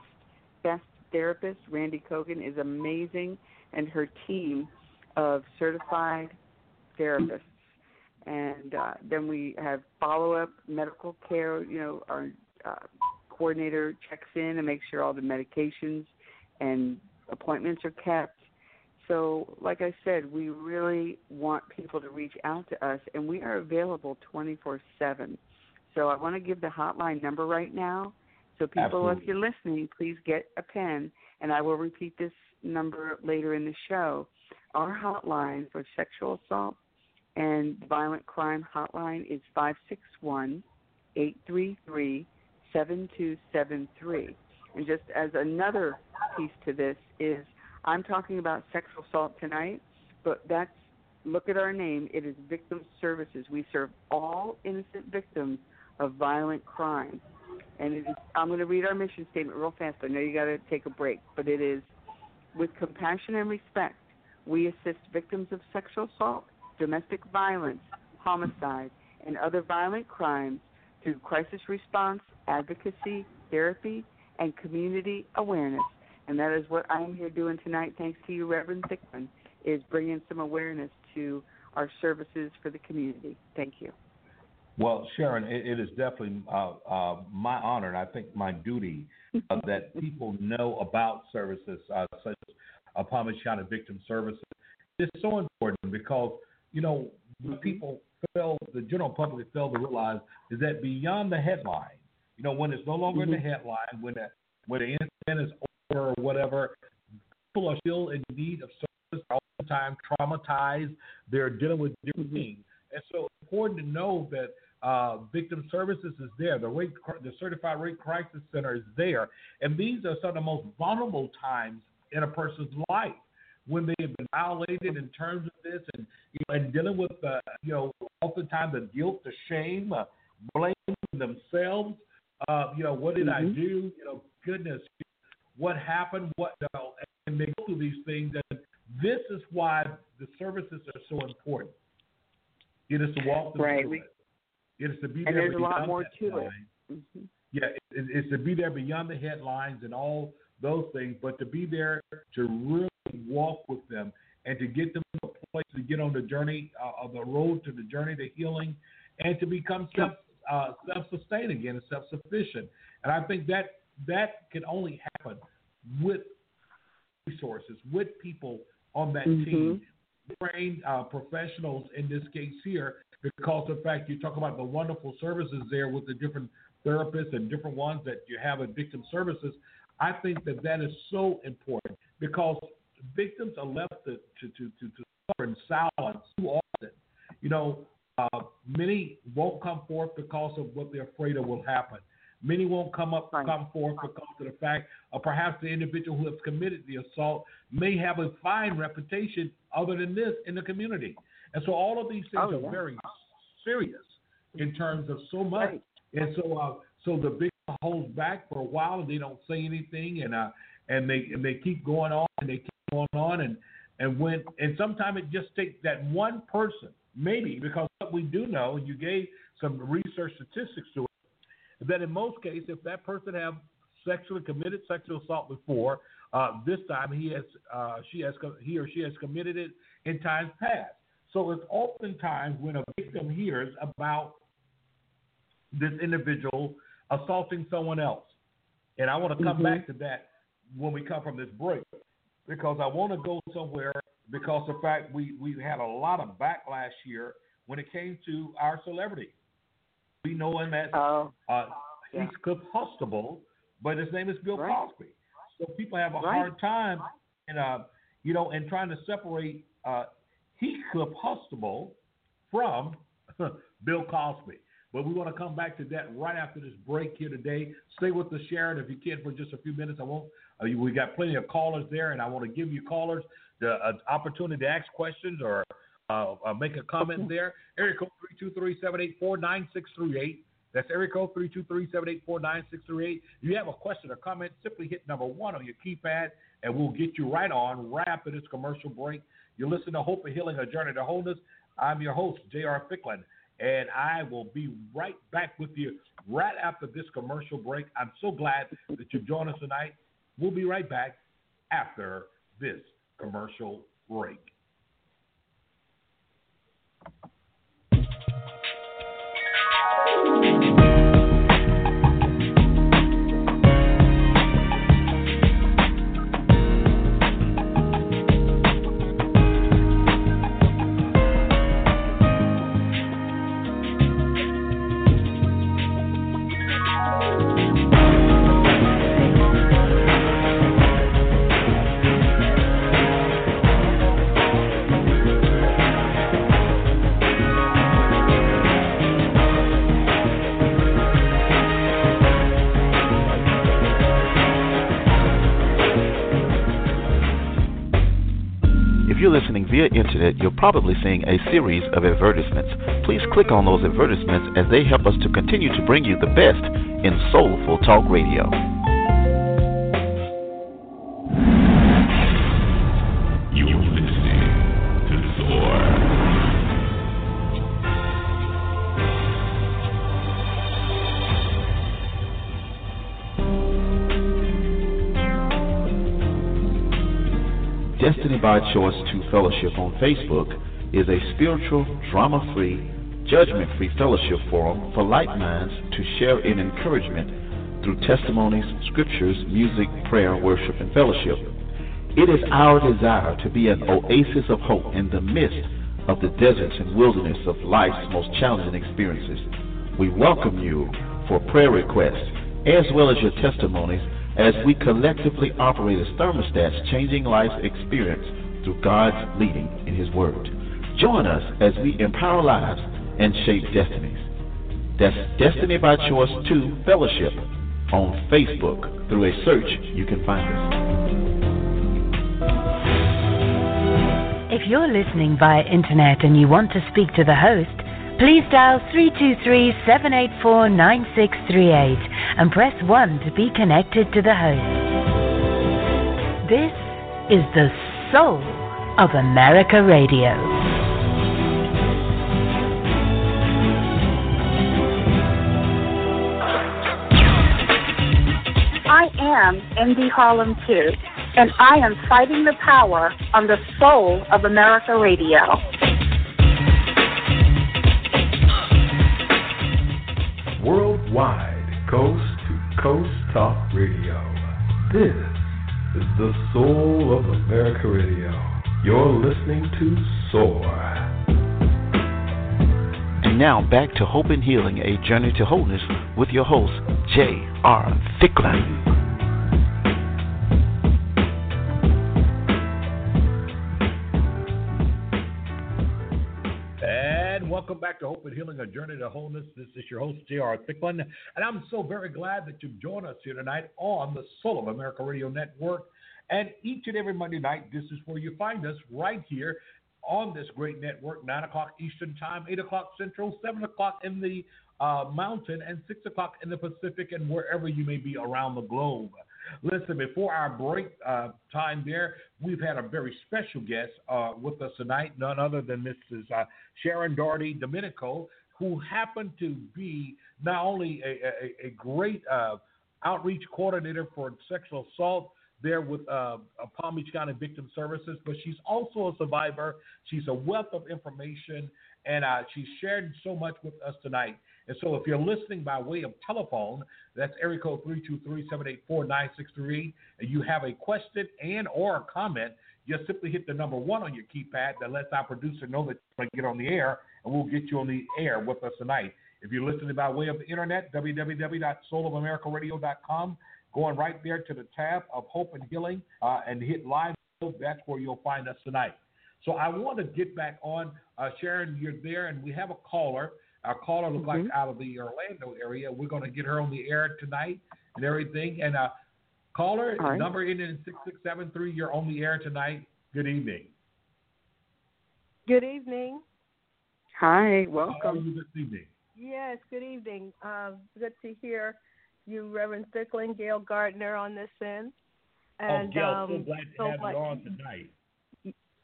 best therapist. Randy Kogan is amazing, and her team of certified therapists and uh, then we have follow up medical care. You know, our uh, coordinator checks in and makes sure all the medications and appointments are kept. So, like I said, we really want people to reach out to us, and we are available 24 7. So, I want to give the hotline number right now. So, people, Absolutely. if you're listening, please get a pen, and I will repeat this number later in the show. Our hotline for sexual assault and violent crime hotline is 561 833 7273. And just as another piece to this is I'm talking about sexual assault tonight, but that's look at our name. It is Victim Services. We serve all innocent victims of violent crime. And it is, I'm going to read our mission statement real fast. I know you got to take a break, but it is with compassion and respect, we assist victims of sexual assault domestic violence, homicide, and other violent crimes through crisis response, advocacy, therapy, and community awareness. And that is what I'm here doing tonight, thanks to you, Reverend Thicklin, is bringing some awareness to our services for the community. Thank you. Well, Sharon, it, it is definitely uh, uh, my honor, and I think my duty, uh, that people know about services uh, such as uh, Palm County Victim Services. It's so important because you know, what people fail, the general public fail to realize is that beyond the headline, You know, when it's no longer mm-hmm. in the mm-hmm. headline, when the when the incident is over or whatever, people are still in need of service all the time, traumatized. They're dealing with different mm-hmm. things, and so it's important to know that uh, victim services is there. The rape, the certified rape crisis center is there, and these are some of the most vulnerable times in a person's life when they have been violated in terms of this, and you know, and dealing with uh, you know oftentimes the guilt, the shame, uh, blaming themselves. Uh, you know, what did mm-hmm. I do? You know, goodness, what happened? What and they go through these things, and this is why the services are so important. It is to walk the right. it. It is to be and there. there's a lot more to it. Mm-hmm. Yeah, it, it's to be there beyond the headlines and all those things, but to be there to really walk with them and to get them to a place to get on the journey uh, of the road to the journey to healing and to become self uh, self-sustained again and self-sufficient. And I think that that can only happen with resources, with people on that mm-hmm. team, trained uh, professionals in this case here, because of the fact you talk about the wonderful services there with the different therapists and different ones that you have at victim services. I think that that is so important because victims are left to, to, to, to, to suffer in silence too often. You know, uh, many won't come forth because of what they're afraid of will happen. Many won't come up right. come forth because of the fact of perhaps the individual who has committed the assault may have a fine reputation other than this in the community. And so all of these things oh, are very serious in terms of so much. Right. And so uh, so the big holds back for a while and they don't say anything and uh and they and they keep going on and they keep going on and and when and sometimes it just takes that one person maybe because what we do know and you gave some research statistics to it that in most cases if that person have sexually committed sexual assault before uh, this time he has uh, she has he or she has committed it in times past so it's oftentimes when a victim hears about this individual assaulting someone else and I want to come mm-hmm. back to that when we come from this break because I want to go somewhere because the fact we, we had a lot of backlash here when it came to our celebrity. We know him as oh, uh, yeah. Heathcliff Huxtable, but his name is Bill right. Cosby. So people have a right. hard time, in, uh, you know, and trying to separate uh, Heathcliff Huxtable from Bill Cosby. But we want to come back to that right after this break here today. Stay with us, Sharon, if you can, for just a few minutes. I won't. Uh, we got plenty of callers there, and I want to give you callers the uh, opportunity to ask questions or uh, uh make a comment there. Area code three two three seven eight four nine six three eight. That's area code three two three seven eight four nine six three eight. If you have a question or comment, simply hit number one on your keypad, and we'll get you right on right after this commercial break. You listen to Hope and Healing, a journey to wholeness. I'm your host, J.R. Thicklin, and I will be right back with you right after this commercial break. I'm so glad that you joined us tonight. We'll be right back after this commercial break thank you via internet, you're probably seeing a series of advertisements. Please click on those advertisements as they help us to continue to bring you the best in soulful talk radio. By Choice 2 Fellowship on Facebook is a spiritual, drama free, judgment free fellowship forum for like minds to share in encouragement through testimonies, scriptures, music, prayer, worship, and fellowship. It is our desire to be an oasis of hope in the midst of the deserts and wilderness of life's most challenging experiences. We welcome you for prayer requests, as well as your testimonies as we collectively operate as thermostats changing life's experience through God's leading in His Word. Join us as we empower lives and shape destinies. That's Destiny by Choice 2 Fellowship on Facebook. Through a search, you can find us. If you're listening via internet and you want to speak to the host, please dial 323-784-9638 and press 1 to be connected to the host. This is the soul of America Radio. I am Indy Harlem too, and I am fighting the power on the soul of America Radio. Worldwide, coast to coast talk radio. This is the soul of America Radio. You're listening to SOAR. And now back to Hope and Healing, a journey to wholeness with your host, J.R. Thicklin. Welcome back to Hope and Healing, a journey to wholeness. This is your host, J.R. Thicklin, and I'm so very glad that you've joined us here tonight on the Soul of America Radio Network. And each and every Monday night, this is where you find us right here on this great network, 9 o'clock Eastern Time, 8 o'clock Central, 7 o'clock in the uh, Mountain, and 6 o'clock in the Pacific, and wherever you may be around the globe. Listen, before our break uh, time there, we've had a very special guest uh, with us tonight, none other than Mrs. Uh, Sharon Daugherty Domenico, who happened to be not only a, a, a great uh, outreach coordinator for sexual assault there with uh, Palm Beach County Victim Services, but she's also a survivor. She's a wealth of information, and uh, she's shared so much with us tonight. And so if you're listening by way of telephone, that's area code 323-784-9638, and you have a question and or a comment, just simply hit the number one on your keypad that lets our producer know that to get on the air, and we'll get you on the air with us tonight. If you're listening by way of the internet, www.soulofamerica.radio.com, going right there to the tab of Hope and Healing uh, and hit live, that's where you'll find us tonight. So I want to get back on. Uh, Sharon, you're there, and we have a caller. Our caller looks mm-hmm. like out of the Orlando area. We're going to get her on the air tonight and everything. And uh, caller, right. number ending in 6673, you're on the air tonight. Good evening. Good evening. Hi, welcome. this evening? Yes, good evening. Uh, good to hear you, Reverend Thicklin, Gail Gardner on this end. Oh, and, oh, Gail, um, so glad to so have you on tonight.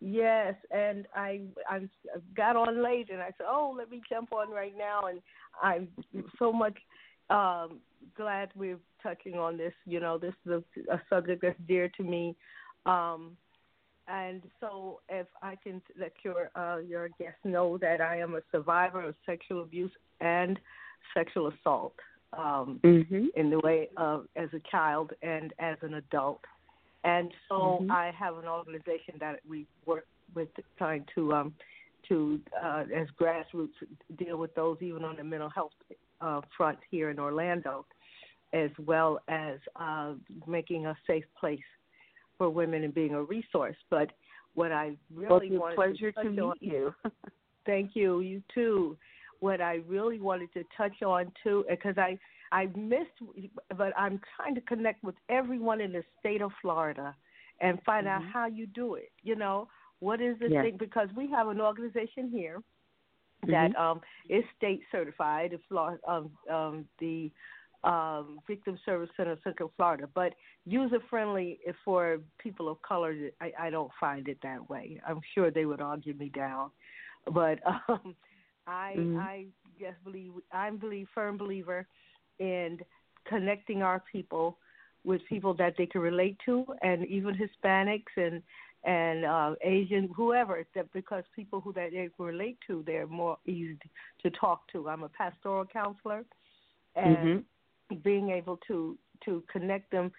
Yes, and I I got on late, and I said, "Oh, let me jump on right now." And I'm so much um, glad we're touching on this. You know, this is a, a subject that's dear to me. Um, and so, if I can let your uh, your guests know that I am a survivor of sexual abuse and sexual assault um, mm-hmm. in the way of as a child and as an adult. And so mm-hmm. I have an organization that we work with trying to um, to uh, as grassroots deal with those even on the mental health uh, front here in Orlando, as well as uh, making a safe place for women and being a resource. But what I really well, wanted pleasure to, to meet on, you. thank you. You too. What I really wanted to touch on too, because I I missed, but I'm trying to connect with everyone in the state of Florida and find mm-hmm. out how you do it. You know, what is the yes. thing? Because we have an organization here that mm-hmm. um, is state certified, Florida, um, um, the um, Victim Service Center, Central Florida, but user friendly for people of color. I, I don't find it that way. I'm sure they would argue me down, but um, I mm-hmm. I just believe I'm believe firm believer and connecting our people with people that they can relate to, and even Hispanics and and uh, Asian, whoever, that because people who that they relate to, they're more easy to talk to. I'm a pastoral counselor, and mm-hmm. being able to to connect them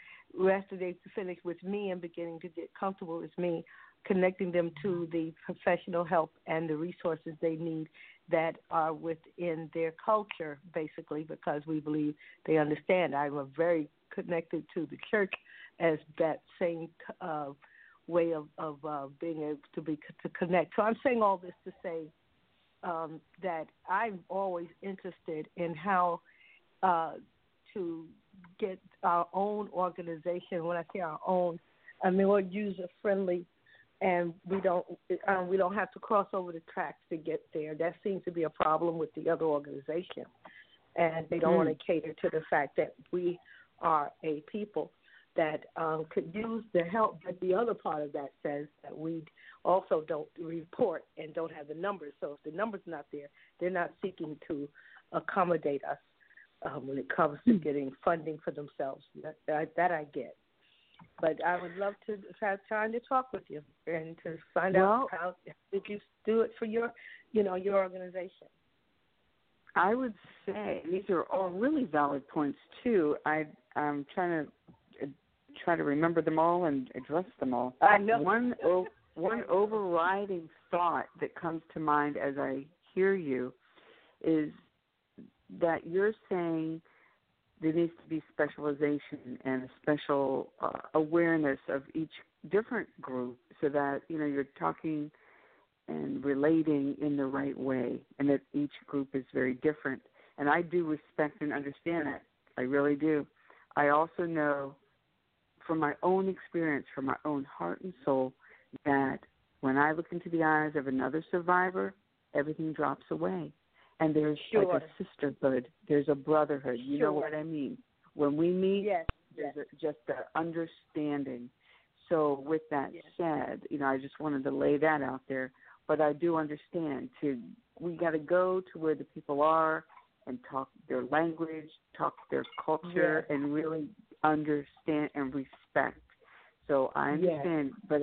after they finish with me and beginning to get comfortable with me, connecting them to the professional help and the resources they need that are within their culture, basically, because we believe they understand. I'm very connected to the church as that same uh, way of, of uh, being able to be to connect. So I'm saying all this to say um, that I'm always interested in how uh, to get our own organization. When I say our own, I mean more user friendly, and we don't um, we don't have to cross over the tracks to get there. That seems to be a problem with the other organization, and they don't mm. want to cater to the fact that we are a people that um, could use the help. But the other part of that says that we also don't report and don't have the numbers. So if the numbers not there, they're not seeking to accommodate us um, when it comes to hmm. getting funding for themselves. That, that, that I get. But I would love to have time to talk with you and to find well, out how did you do it for your, you know, your organization. I would say these are all really valid points too. I I'm trying to uh, try to remember them all and address them all. I know. One o- one overriding thought that comes to mind as I hear you is that you're saying there needs to be specialization and a special uh, awareness of each different group so that you know you're talking and relating in the right way and that each group is very different. And I do respect and understand that. I really do. I also know from my own experience from my own heart and soul that when I look into the eyes of another survivor everything drops away and there's sure. like a sisterhood, there's a brotherhood. You sure. know what I mean? When we meet, yes. there's yes. A, just an understanding. So with that yes. said, you know, I just wanted to lay that out there. But I do understand to we got to go to where the people are and talk their language, talk their culture, yes. and really understand and respect. So I understand, yes. but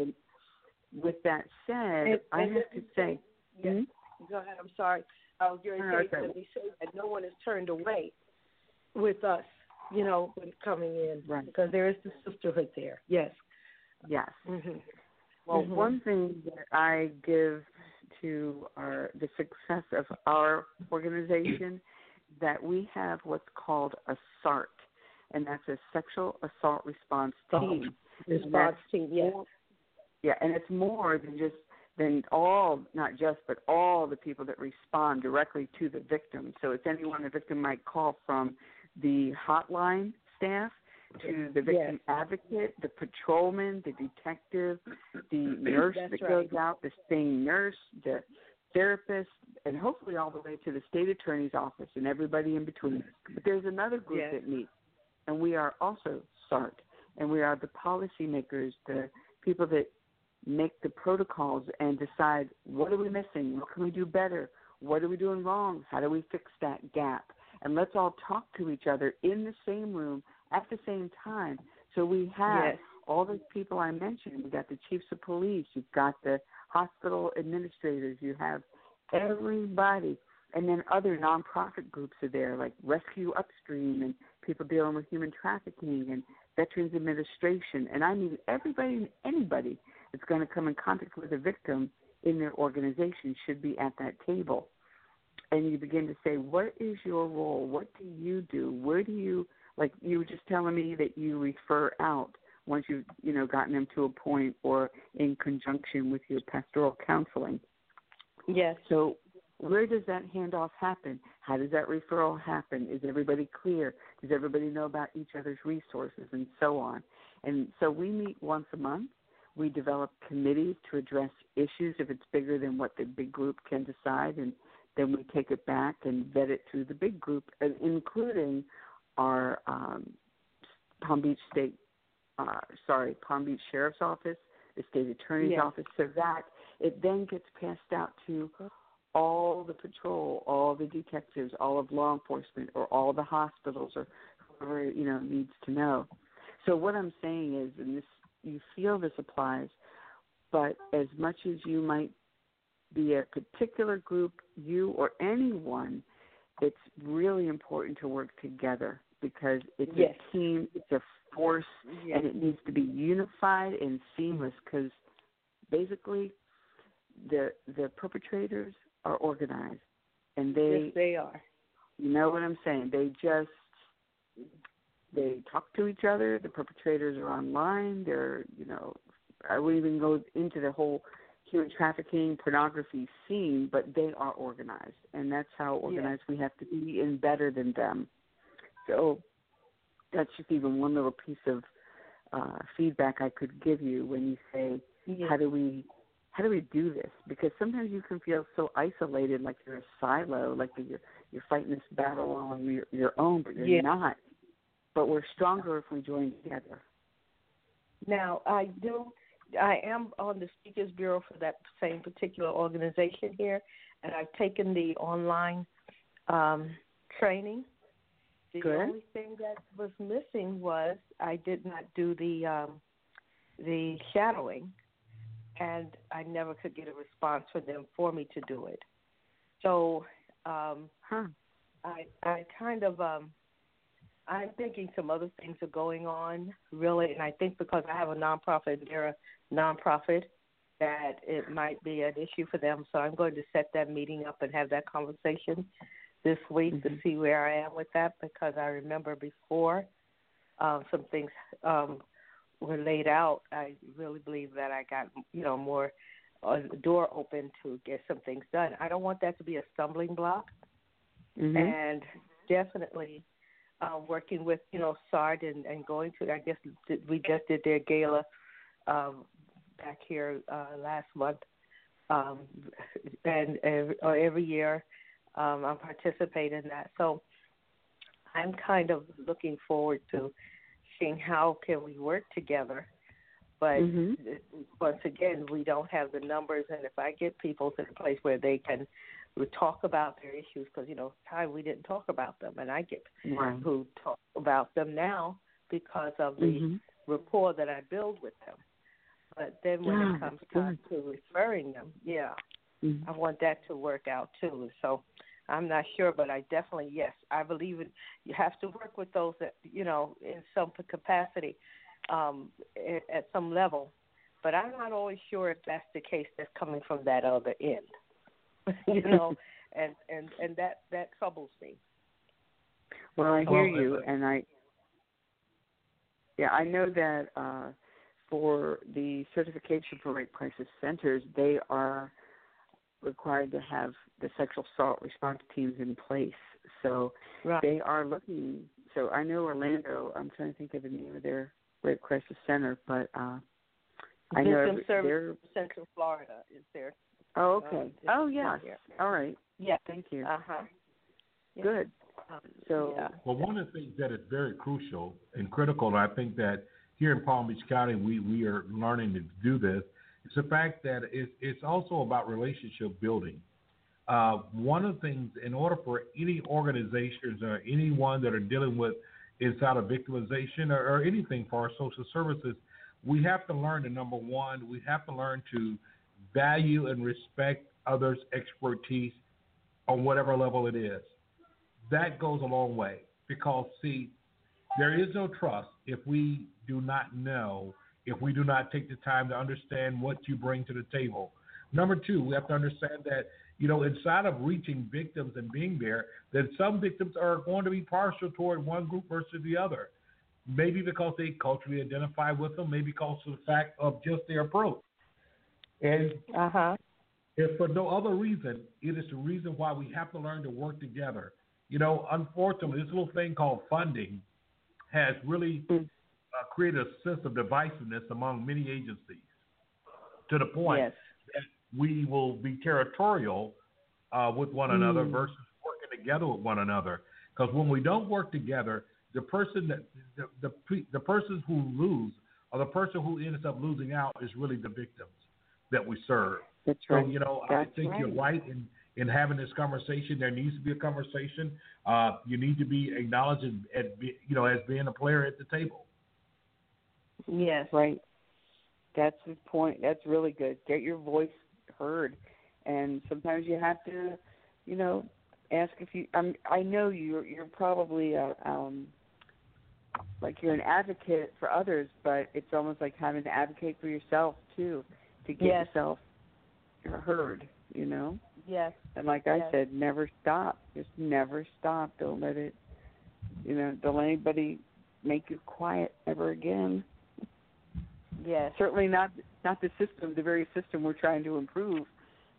with that said, and, I and have to say. Yes. Mm-hmm? Go ahead. I'm sorry. Going to say that we say that no one is turned away with us, you know, when coming in, right. because there is the sisterhood there. Yes. Yes. Mm-hmm. Well, mm-hmm. one thing that I give to our the success of our organization that we have what's called a SART, and that's a sexual assault response team. Oh, response team, yes. Yeah, and it's more than just then all, not just, but all the people that respond directly to the victim. So it's anyone the victim might call from the hotline staff to the victim yes. advocate, the patrolman, the detective, the nurse That's that right. goes out, the SANE nurse, the therapist, and hopefully all the way to the state attorney's office and everybody in between. But there's another group yes. that meets, and we are also SART, and we are the policymakers, the people that make the protocols and decide what are we missing, what can we do better, what are we doing wrong, how do we fix that gap, and let's all talk to each other in the same room at the same time. So we have yes. all those people I mentioned. We got the chiefs of police, you've got the hospital administrators, you have everybody, and then other nonprofit groups are there like Rescue Upstream and people dealing with human trafficking and Veterans Administration, and I mean everybody and anybody that's going to come in contact with a victim in their organization should be at that table. And you begin to say, what is your role? What do you do? Where do you, like you were just telling me that you refer out once you've, you know, gotten them to a point or in conjunction with your pastoral counseling. Yes. So where does that handoff happen? How does that referral happen? Is everybody clear? Does everybody know about each other's resources and so on? And so we meet once a month we develop committees to address issues if it's bigger than what the big group can decide, and then we take it back and vet it through the big group, including our um, Palm Beach State, uh, sorry, Palm Beach Sheriff's Office, the State Attorney's yes. Office, so that it then gets passed out to all the patrol, all the detectives, all of law enforcement, or all the hospitals, or whoever you know needs to know. So what I'm saying is, and this you feel this applies, but as much as you might be a particular group, you or anyone, it's really important to work together because it's yes. a team, it's a force, yes. and it needs to be unified and seamless because basically the the perpetrators are organized and they yes, they are. You know what I'm saying? They just they talk to each other. The perpetrators are online. They're you know I wouldn't even go into the whole human trafficking pornography scene, but they are organized, and that's how organized we have to be, and better than them. So that's just even one little piece of uh, feedback I could give you when you say, how do we how do we do this? Because sometimes you can feel so isolated, like you're a silo, like you're you're fighting this battle on your your own, but you're Yeah. not. But we're stronger if we join together. Now, I do. I am on the Speakers Bureau for that same particular organization here, and I've taken the online um, training. The Good. only thing that was missing was I did not do the um, the shadowing, and I never could get a response from them for me to do it. So um, huh. I I kind of um, I'm thinking some other things are going on, really, and I think because I have a nonprofit, they're a nonprofit, that it might be an issue for them. So I'm going to set that meeting up and have that conversation this week to see where I am with that because I remember before um, some things um, were laid out. I really believe that I got you know more uh, door open to get some things done. I don't want that to be a stumbling block Mhm. and definitely uh, working with you know SART and, and going to I guess we just did their gala um, back here uh, last month, um, and every, or every year um, I'm participating in that. So I'm kind of looking forward to seeing how can we work together. But Mhm. once again, we don't have the numbers, and if I get people to the place where they can we talk about their issues, because you know, time we didn't talk about them, and I get Right. who talk about them now because of the Mhm. rapport that I build with them. But then when Yeah, it comes time to referring them, yeah, Mhm. I want that to work out too. So I'm not sure, but I definitely yes, I believe it. You have to work with those that you know in some capacity, um, at, at some level. But I'm not always sure if that's the case. That's coming from that other end, you know, and and and that that troubles me. Well, I hear Well, you, and I yeah, I know that uh, for the certification for rape crisis centers, they are required to have the sexual assault response teams in place. So Right. they are looking. So I know Orlando. I'm trying to think of the name of their rape crisis center, but uh, I know Victim every, Service they're. Central Florida is there. Oh, uh, okay. is- oh, yeah. All right. Yeah. Thank you. Uh huh. Good. So Well, one of the things that is very crucial and critical, and I think that here in Palm Beach County we, we are learning to do this, is the fact that it's, it's also about relationship building. Uh, one of the things, in order for any organizations or anyone that are dealing with inside of victimization or, or anything for our social services, we have to learn to number one, we have to learn to value and respect others' expertise on whatever level it is that goes a long way because see there is no trust if we do not know if we do not take the time to understand what you bring to the table. Number two we have to understand that you know inside of reaching victims and being there that some victims are going to be partial toward one group versus the other. Maybe because they culturally identify with them maybe because of the fact of just their approach. And uh huh if for no other reason, it is the reason why we have to learn to work together. You know, unfortunately, this little thing called funding has really uh, created a sense of divisiveness among many agencies to the point Yes. that we will be territorial uh, with one another Mm. versus working together with one another. Because when we don't work together, the person that the, the the persons who lose or the person who ends up losing out is really the victims that we serve. That's So you know, That's I think you're right. right in in having this conversation. There needs to be a conversation. Uh, you need to be acknowledged be, you know as being a player at the table. Yes. Right. That's the point. That's really good. Get your voice heard, and sometimes you have to, you know, ask if you. I'm, I know you're you're probably a, um, like you're an advocate for others, but it's almost like having to advocate for yourself too, to get Yes. yourself heard. You know. Yes. And like I said, never stop. Just never stop. Don't let it. You know, don't let anybody make you quiet ever again. Yes. Certainly not not the system, the very system we're trying to improve.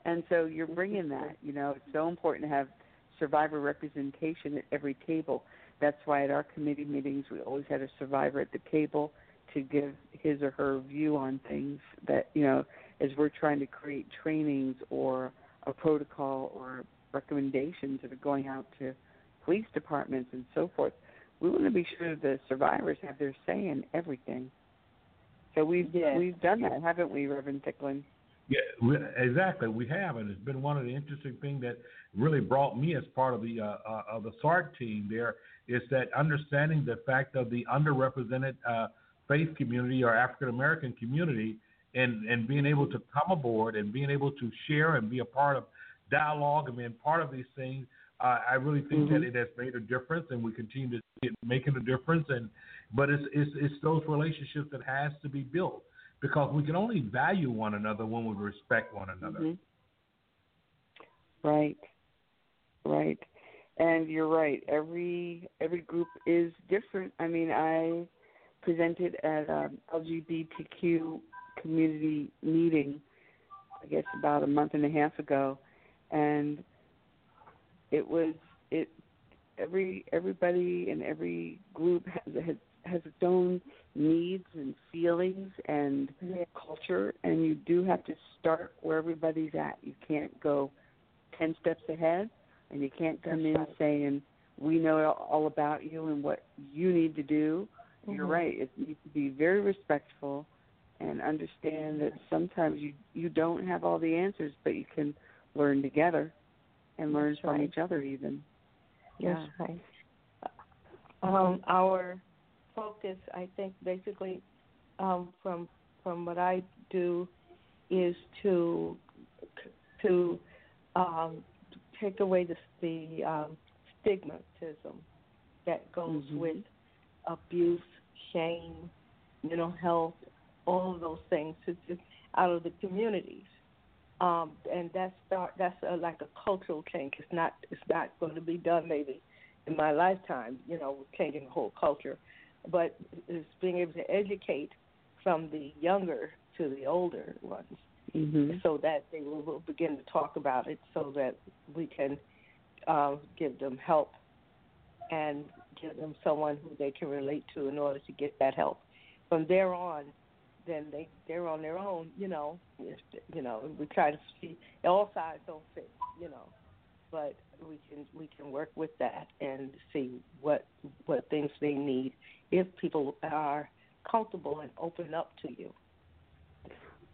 And so you're bringing that. You know, it's so important to have survivor representation at every table. That's why at our committee meetings we always had a survivor at the table to give his or her view on things that you know as we're trying to create trainings or a protocol or recommendations that are going out to police departments and so forth. We want to be sure the survivors have their say in everything. So we've Yes. we've done that, haven't we, Reverend Thicklin? Yeah, we, exactly. We have, and it's been one of the interesting things that really brought me as part of the uh, uh, of the SART team. There is that understanding the fact of the underrepresented uh, faith community or African American community, and and being able to come aboard and being able to share and be a part of dialogue and being part of these things. Uh, I really think that it has made a difference, and we continue to see it making a difference. And but it's it's it's those relationships that has to be built because we can only value one another when we respect one another. Mhm. Right. Right. And you're right. Every every group is different. I mean, I presented at um LGBTQ community meeting, I guess about a month and a half ago, and it was it every everybody in every group has has, has its own needs and feelings and culture and you do have to start where everybody's at. You can't go ten steps ahead and you can't come in saying, We know all about you and what you need to do. You're Mhm. right. It needs to be very respectful and understand that sometimes you you don't have all the answers, but you can learn together and learn That's from right. each other even. That's right. Um, our focus, I think, basically, um, from from what I do, is to to um, take away the the um, stigmatism that goes Mhm. with abuse, shame, mental health, all of those things out of the communities. Um, and that's start that's a, like a cultural change. It's not it's not going to be done maybe in my lifetime. You know, changing the whole culture, but it's being able to educate from the younger to the older ones, Mm-hmm. so that they will, will begin to talk about it, so that we can uh, give them help and give them someone who they can relate to in order to get that help. From there on, then they they're on their own. You know, if, you know, we try to see all sides don't fit. You know, but we can we can work with that and see what what things they need if people are comfortable and open up to you.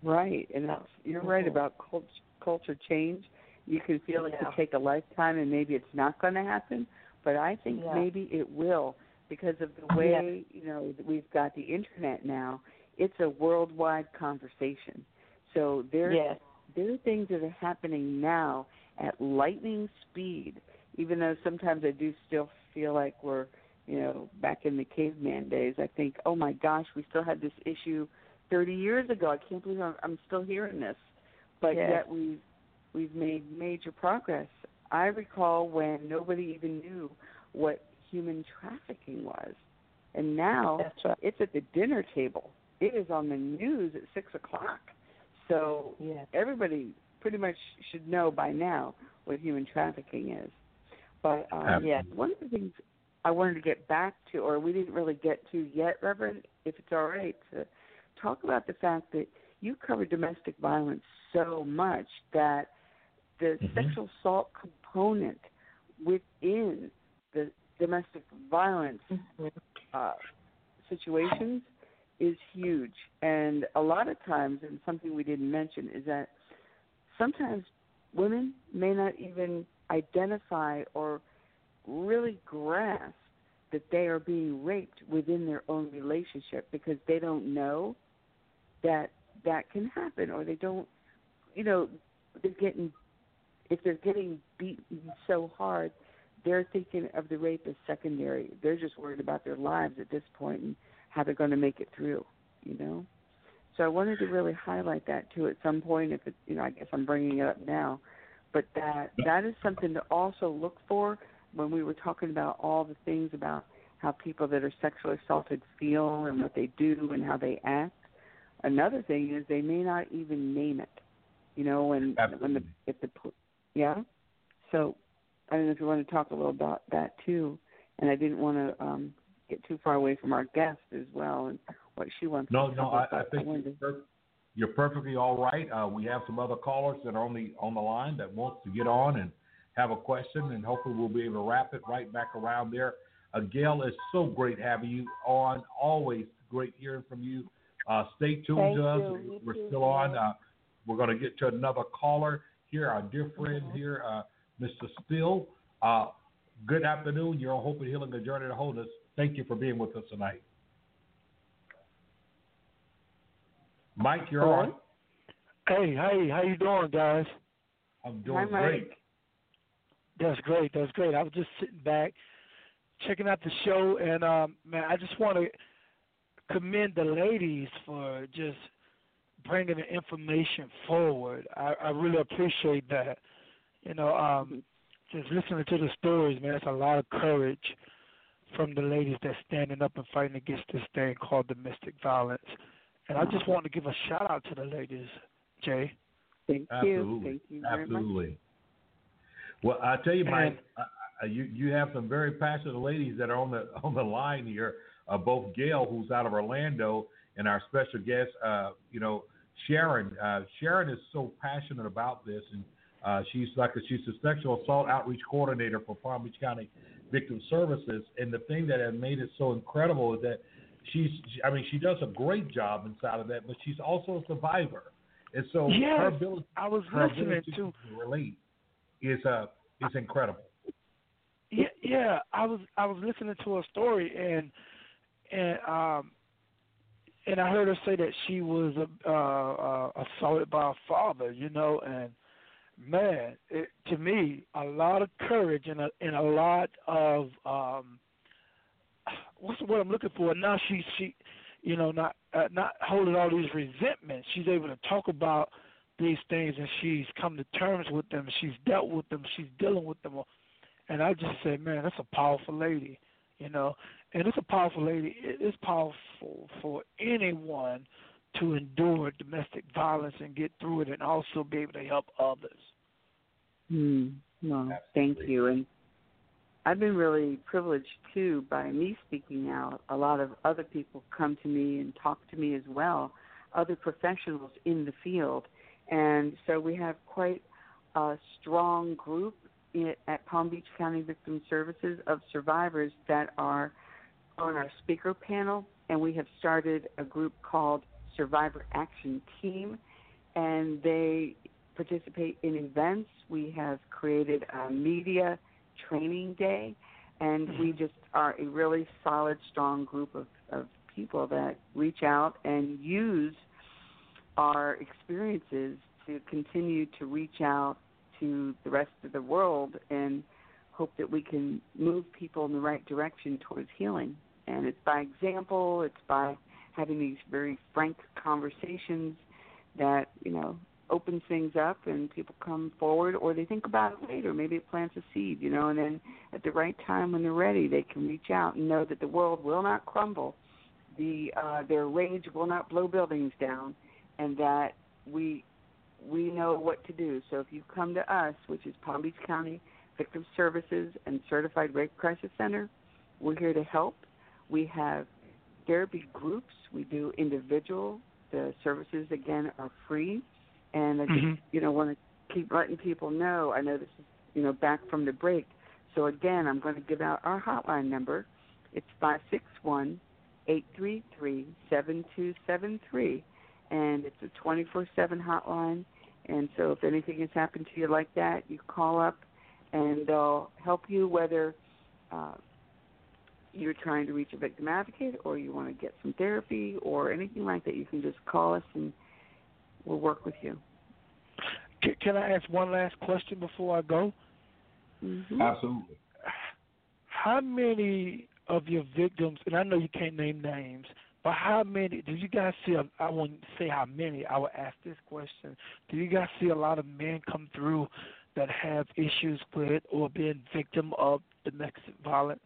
Right, and that's, you're right Mhm. about cult- culture change. You can feel it could take a lifetime, and maybe it's not going to happen. But I think Yeah. maybe it will because of the way you know that we've got the internet now. It's a worldwide conversation. So there, Yes. there are things that are happening now at lightning speed. Even though sometimes I do still feel like we're, you know, back in the caveman days. I think, oh my gosh, we still had this issue 30 years ago. I can't believe I'm, I'm still hearing this, but Yes. yet we've we've made major progress. I recall when nobody even knew what human trafficking was, and now right. it's at the dinner table. It is on the news at six o'clock. So Yeah. everybody pretty much should know by now what human trafficking is. But um, Yeah. one of the things I wanted to get back to, or we didn't really get to yet, Reverend, if it's all right, to talk about the fact that you cover domestic violence so much that the Mhm. sexual assault component within the domestic violence uh, situations is huge. And a lot of times, and something we didn't mention, is that sometimes women may not even identify or really grasp that they are being raped within their own relationship because they don't know that that can happen or they don't you know they're getting if they're getting beaten so hard they're thinking of the rape as secondary they're just worried about their lives at this point and how they're going to make it through you know So I wanted to really highlight that too at some point. If it, you know, I guess I'm bringing it up now, but that that is something to also look for when we were talking about all the things about how people that are sexually assaulted feel and what they do and how they act. Another thing is they may not even name it. You know, when when the if the yeah. So I don't know if you want to talk a little about that too. And I didn't want to um get too far away from our guest as well and what she wants. No, to no, I, I think wanted you're, per- you're perfectly all right. Uh, we have some other callers that are on the on the line that wants to get on and have a question, and hopefully we'll be able to wrap it right back around there. Uh, Gail, it's so great having you on. Always great hearing from you. Uh, stay tuned Thank to us. you. You We're too, still on. Uh, we're going to get to another caller here. Our dear friend Mm-hmm. here, uh, Mr. Still. Uh, good afternoon. You're on Hope and Healing, a journey to wholeness. Thank you for being with us tonight. Mike, you're Hello? on. Hey, hey, how you doing, guys? I'm doing great. That's great. That's great. I was just sitting back, checking out the show, and um, man, I just want to commend the ladies for just bringing the information forward. I, I really appreciate that. You know, um, just listening to the stories, man, it's a lot of courage from the ladies that's standing up and fighting against this thing called domestic violence. And I just want to give a shout out to the ladies, Jay. Thank Absolutely. Thank you very Absolutely. Well, I tell you, Mike, uh, uh, you you have some very passionate ladies that are on the on the line here. Uh, both Gail, who's out of Orlando, and our special guest, uh, you know, Sharon. Uh, Sharon is so passionate about this, and uh, she's like a, she's a sexual assault outreach coordinator for Palm Beach County Victim Services. And the thing that has made it so incredible is that she's, I mean, she does a great job inside of that, but she's also a survivor. And so Yes, her ability, I was her listening ability to relate is uh is incredible. Yeah, yeah. I was I was listening to a story and and um and I heard her say that she was uh, uh assaulted by her father, you know, and man, it, to me, a lot of courage and a and a lot of um what's word I'm looking for? Now she she you know not uh, not holding all these resentments. She's able to talk about these things and she's come to terms with them. She's dealt with them. She's dealing with them. And I just say, man, that's a powerful lady, you know. And it's a powerful lady. It is powerful for anyone to endure domestic violence and get through it, and also be able to help others. Hmm. Well, thank you. And I've been really privileged too by me speaking out. A lot of other people come to me and talk to me as well, other professionals in the field. And so we have quite a strong group at Palm Beach County Victim Services of survivors that are on our speaker panel. And we have started a group called Survivor Action Team. And they participate in events. We have created a media training day, and we mm-hmm. just are a really solid, strong group of, of people that reach out and use our experiences to continue to reach out to the rest of the world and hope that we can move people in the right direction towards healing. And it's by example, it's by having these very frank conversations that, you know, opens things up and people come forward or they think about it later. Maybe it plants a seed, you know, and then at the right time when they're ready they can reach out and know that the world will not crumble. The uh their rage will not blow buildings down and that we we know what to do. So if you come to us, which is Palm Beach County Victim Services and Certified Rape Crisis Center, we're here to help. We have therapy groups. We do individual. The services again are free and I just Mhm. you know want to keep letting people know. I know this is you know back from the break, so again I'm going to give out our hotline number. It's five six one eight three three seven two seven three, and it's a twenty four seven hotline. And so if anything has happened to you like that, you call up, and they'll help you whether. Uh, you're trying to reach a victim advocate or you want to get some therapy or anything like that, you can just call us and we'll work with you. Can, can I ask one last question before I go? Mm-hmm. Absolutely. How many of your victims, and I know you can't name names, But how many? Do you guys see? A, I won't say how many. I will ask this question: Do you guys see a lot of men come through that have issues with or being victim of domestic violence?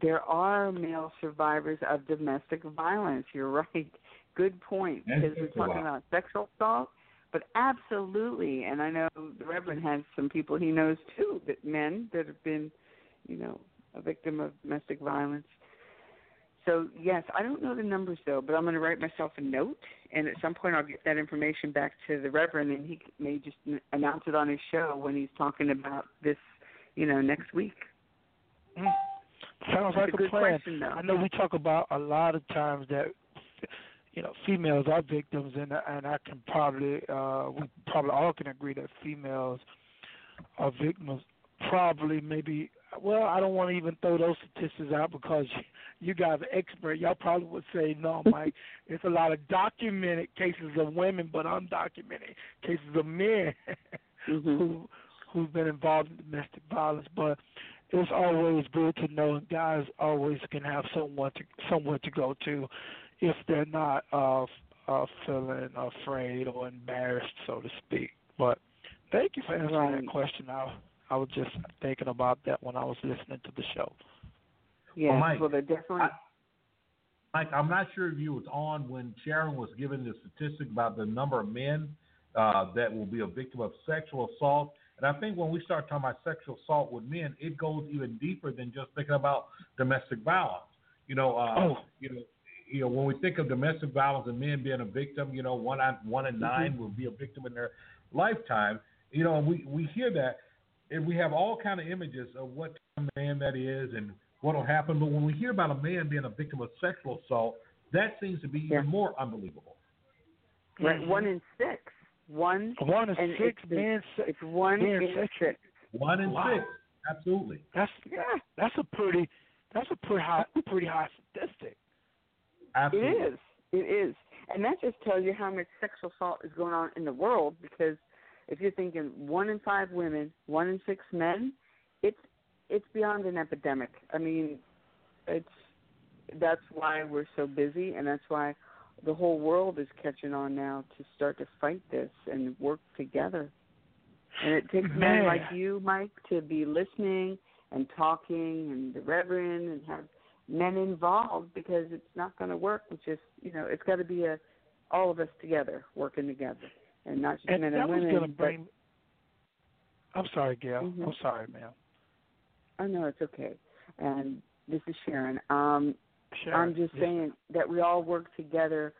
There are male survivors of domestic violence. You're right. Good point. Because we're talking about sexual assault, but absolutely. And I know the Reverend has some people he knows too, that men that have been, you know, a victim of domestic violence. So yes, I don't know the numbers though, but I'm going to write myself a note, and at some point I'll get that information back to the Reverend, and he may just announce it on his show when he's talking about this, you know, next week. Mm. Sounds That's like a a, good plan. question, though. I know we talk about a lot of times that you know females are victims, and and I can probably uh we probably all can agree that females are victims. Probably maybe well, I don't want to even throw those statistics out because you guys are expert. Y'all probably would say no, Mike. It's a lot of documented cases of women, but undocumented cases of men who who've been involved in domestic violence. But it's always good to know, guys always can have someone to somewhere to go to if they're not uh, uh, feeling afraid or embarrassed, so to speak. But thank you for answering Right. that question. I I was just thinking about that when I was listening to the show. Yes, Well, Mike, well, they're definitely. Mike, I'm not sure if you was on when Sharon was giving the statistic about the number of men uh, that will be a victim of sexual assault. And I think when we start talking about sexual assault with men, it goes even deeper than just thinking about domestic violence. You know, uh, Oh. you know, you know, when we think of domestic violence and men being a victim, you know, one on one in 9 will be a victim in their lifetime. You know, we we hear that, and we have all kind of images of what kind of man that is and what will happen. But when we hear about a man being a victim of sexual assault, that seems to be even more unbelievable. Right, mm-hmm. one in six. One. One in six it's men se- It's one in sexual- six. One in Wow. six, absolutely. That's yeah. that's a pretty that's a pretty high pretty high statistic. Absolutely. It is. It is. And that just tells you how much sexual assault is going on in the world because if you're thinking one in five women, one in six men, it's it's beyond an epidemic. I mean, it's that's why we're so busy and that's why the whole world is catching on now to start to fight this and work together. And it takes men like you, Mike, to be listening and talking and the reverend and have men involved because it's not going to work with just you know it's got to be a all of us together working together and not just And men that and was women. gonna bring I'm sorry, Gail. Mhm. I'm sorry, ma'am. but, oh no, it's okay. And this is Sharon. Um, Sharon, I'm just saying that we all work together,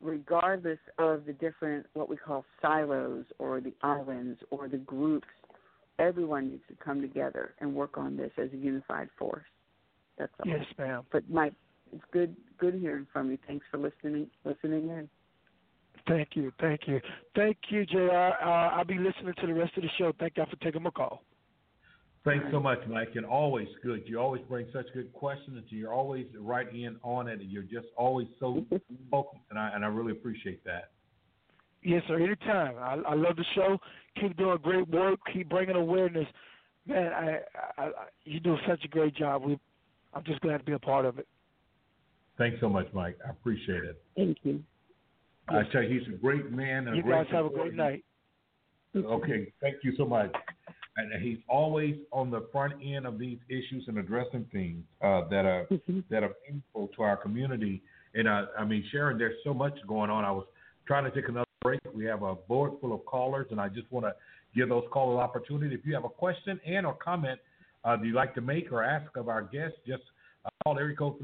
regardless of the different what we call silos or the islands or the groups. Everyone needs to come together and work on this as a unified force. That's all. Yes, ma'am. But Mike, it's good good hearing from you. Thanks for listening listening in. Thank you, thank you, thank you, J.R. Uh, I'll be listening to the rest of the show. Thank y'all for taking my call. Thanks so much, Mike, and always good. You always bring such good questions, and you're always right in on it, and you're just always so focused, and I and I really appreciate that. Yes, sir. Anytime. I, I love the show. Keep doing great work. Keep bringing awareness. Man, I, I, I you do such a great job. We, I'm just glad to be a part of it. Thanks so much, Mike. I appreciate it. Thank you. I tell you, he's a great man. And You a great guys have a great night. Okay, thank you so much. And he's always on the front end of these issues and addressing things uh, that are that are painful to our community. And uh, I mean, Sharon, there's so much going on. I was trying to take another break. We have a board full of callers, and I just want to give those callers opportunity. If you have a question and or comment uh, that you'd like to make or ask of our guests, just uh, call area code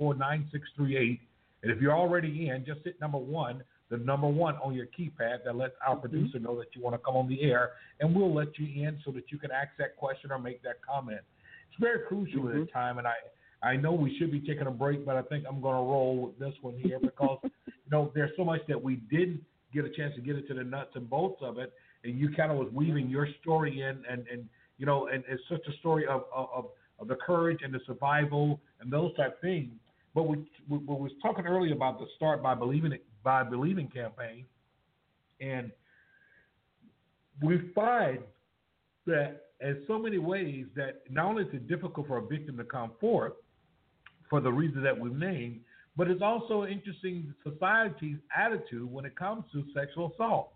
323-784-9638. And if you're already in, just hit number one, the number one on your keypad that lets our mm-hmm. producer know that you want to come on the air, and we'll let you in so that you can ask that question or make that comment. It's very crucial at mm-hmm. this time, and I I know we should be taking a break, but I think I'm going to roll with this one here because you know there's so much that we didn't get a chance to get into the nuts and bolts of it, and you kind of was weaving your story in, and and you know, and it's such a story of of, of the courage and the survival and those type things. But we, we, we was talking earlier about the start by believing it by believing campaign, and we find that in so many ways that not only is it difficult for a victim to come forth, for the reason that we've named. But it's also interesting society's attitude when it comes to sexual assault.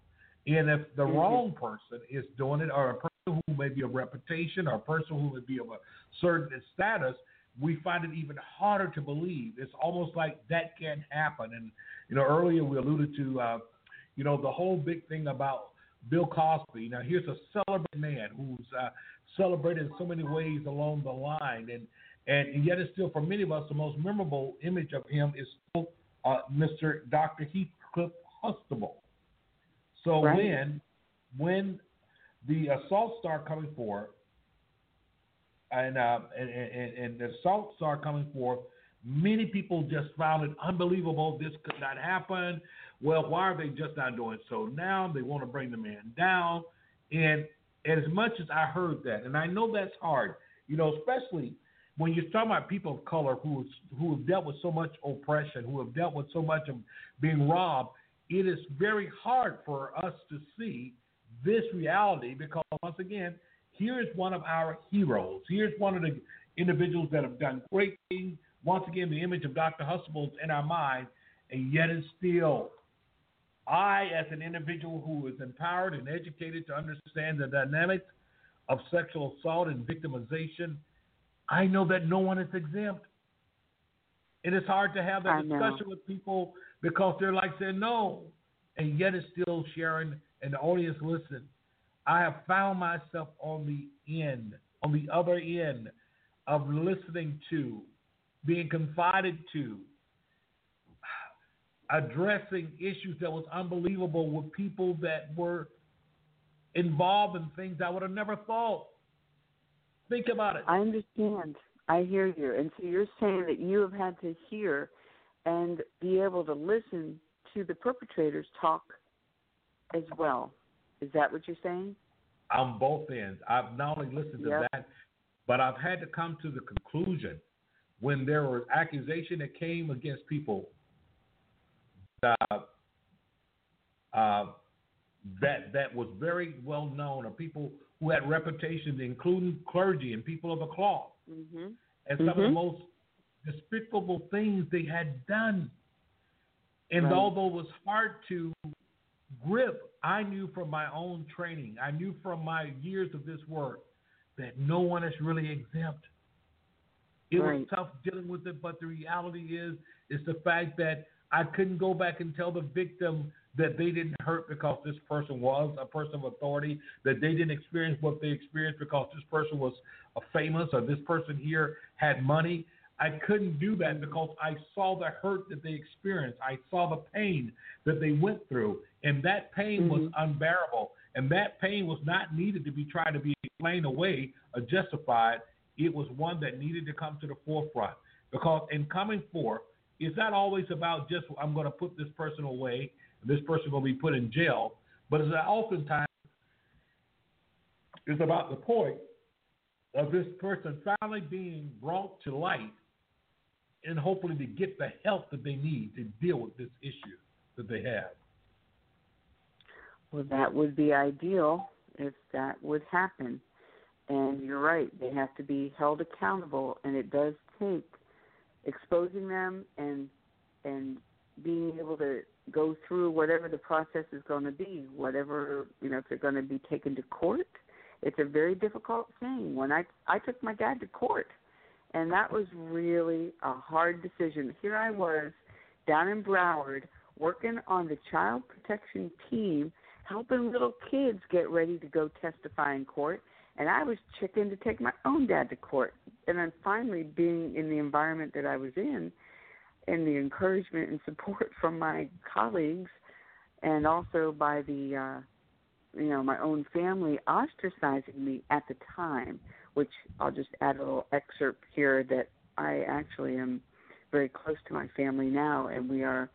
And if the Mm-hmm. wrong person is doing it, or a person who may be of reputation, or a person who may be of a certain status, we find it even harder to believe. It's almost like that can't happen. And you know, earlier we alluded to, uh, you know, the whole big thing about Bill Cosby. Now, here's a celebrated man who's uh, celebrated in so many ways along the line, and and yet, it's still for many of us the most memorable image of him is still uh, Mr. Dr. Heathcliff Huxtable. So Right. when when the assaults start coming forth, and, uh, and, and and the assaults are coming forth, many people just found it unbelievable. This could not happen. Well, why are they just not doing so now? They want to bring the man down, and as much as I heard that, and I know that's hard, you know, especially when you're talking about people of color who who have dealt with so much oppression, who have dealt with so much of being robbed, it is very hard for us to see this reality because once again, here is one of our heroes. Here's one of the individuals that have done great things. Once again, the image of Dr. Hustle is in our mind, and yet and still, I, as an individual who is empowered and educated to understand the dynamics of sexual assault and victimization, I know that no one is exempt. It is hard to have that discussion with people because they're like saying no, and yet it's still sharing and the audience listen. I have found myself on the end, on the other end of listening to, being confided to, addressing issues that was unbelievable with people that were involved in things I would have never thought. Think about it. I understand. I hear you. And so you're saying that you have had to hear and be able to listen to the perpetrators talk as well. Is that what you're saying? on both ends. I've not only listened to Yep. that, but I've had to come to the conclusion when there were accusation that came against people uh, uh, that that was very well known, or people who had reputations, including clergy and people of the cloth, Mm-hmm. and some of the Mhm. most despicable things they had done. And Right. although it was hard to grip, I knew from my own training, I knew from my years of this work, that no one is really exempt. It Right. was tough dealing with it, but the reality is, is the fact that I couldn't go back and tell the victim that they didn't hurt because this person was a person of authority, that they didn't experience what they experienced because this person was a famous or this person here had money. I couldn't do that because I saw the hurt that they experienced. I saw the pain that they went through, and that pain was mm-hmm. unbearable. And that pain was not needed to be tried to be explained away or justified. It was one that needed to come to the forefront because in coming forth, it's not always about just I'm going to put this person away, and this person going to be put in jail, but it's oftentimes it's about the point of this person finally being brought to light and hopefully to get the help that they need to deal with this issue that they have. Well, that would be ideal if that would happen. And you're right, they have to be held accountable, and it does take exposing them and and being able to go through whatever the process is going to be, whatever you know, if they're going to be taken to court. It's a very difficult thing. When I I took my dad to court, and that was really a hard decision. Here I was down in Broward working on the child protection team, helping little kids get ready to go testify in court, and I was chicken to take my own dad to court. And then finally being in the environment that I was in and the encouragement and support from my colleagues and also by the uh you know, my own family ostracizing me at the time, which I'll just add a little excerpt here that I actually am very close to my family now and we are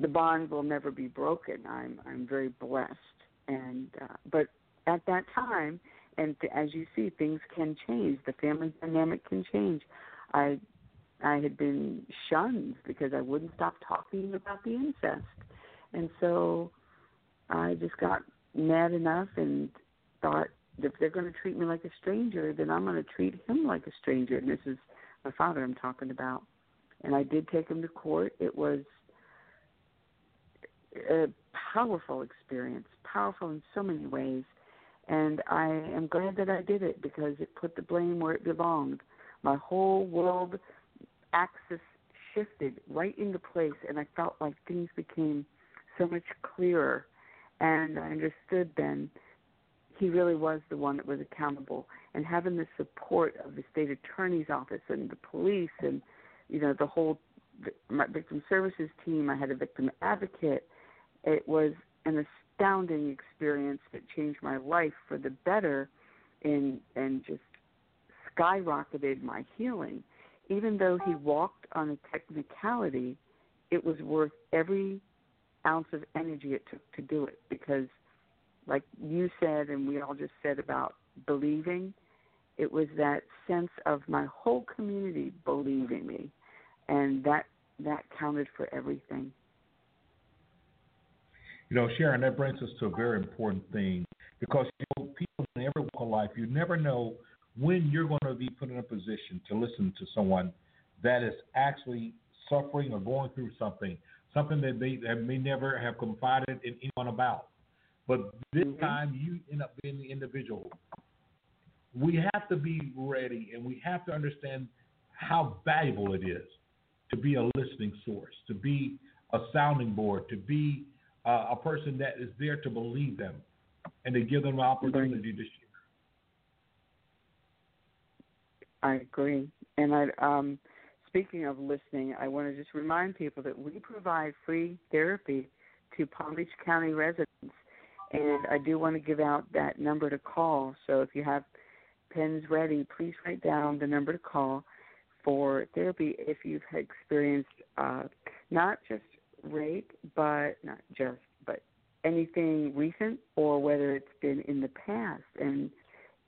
the bond will never be broken. I'm I'm very blessed and uh, but at that time and th- as you see things can change. The family dynamic can change. I I had been shunned because I wouldn't stop talking about the incest. And so I just got mad enough and thought if they're going to treat me like a stranger, then I'm going to treat him like a stranger. And this is my father I'm talking about. And I did take him to court. It was a powerful experience, powerful in so many ways. And I am glad that I did it because it put the blame where it belonged. My whole world axis shifted right into place, and I felt like things became so much clearer. And I understood then he really was the one that was accountable. And having the support of the state attorney's office and the police and, you know, the whole my victim services team, I had a victim advocate. It was an astounding experience that changed my life for the better and and just skyrocketed my healing. Even though he walked on a technicality, it was worth every ounce of energy it took to do it because like you said and we all just said about believing, it was that sense of my whole community believing me and that that counted for everything. You know, Sharon, that brings us to a very important thing because you know, people in every walk of life, you never know when you're going to be put in a position to listen to someone that is actually suffering or going through something, something that they that may never have confided in anyone about. But this mm-hmm. time, you end up being the individual. We have to be ready, and we have to understand how valuable it is to be a listening source, to be a sounding board, to be uh, a person that is there to believe them and to give them an opportunity to share. I agree. And I, um, speaking of listening, I want to just remind people that we provide free therapy to Palm Beach County residents. And I do want to give out that number to call. So if you have pens ready, please write down the number to call for therapy if you've experienced uh, not just rape, but not just, but anything recent or whether it's been in the past. And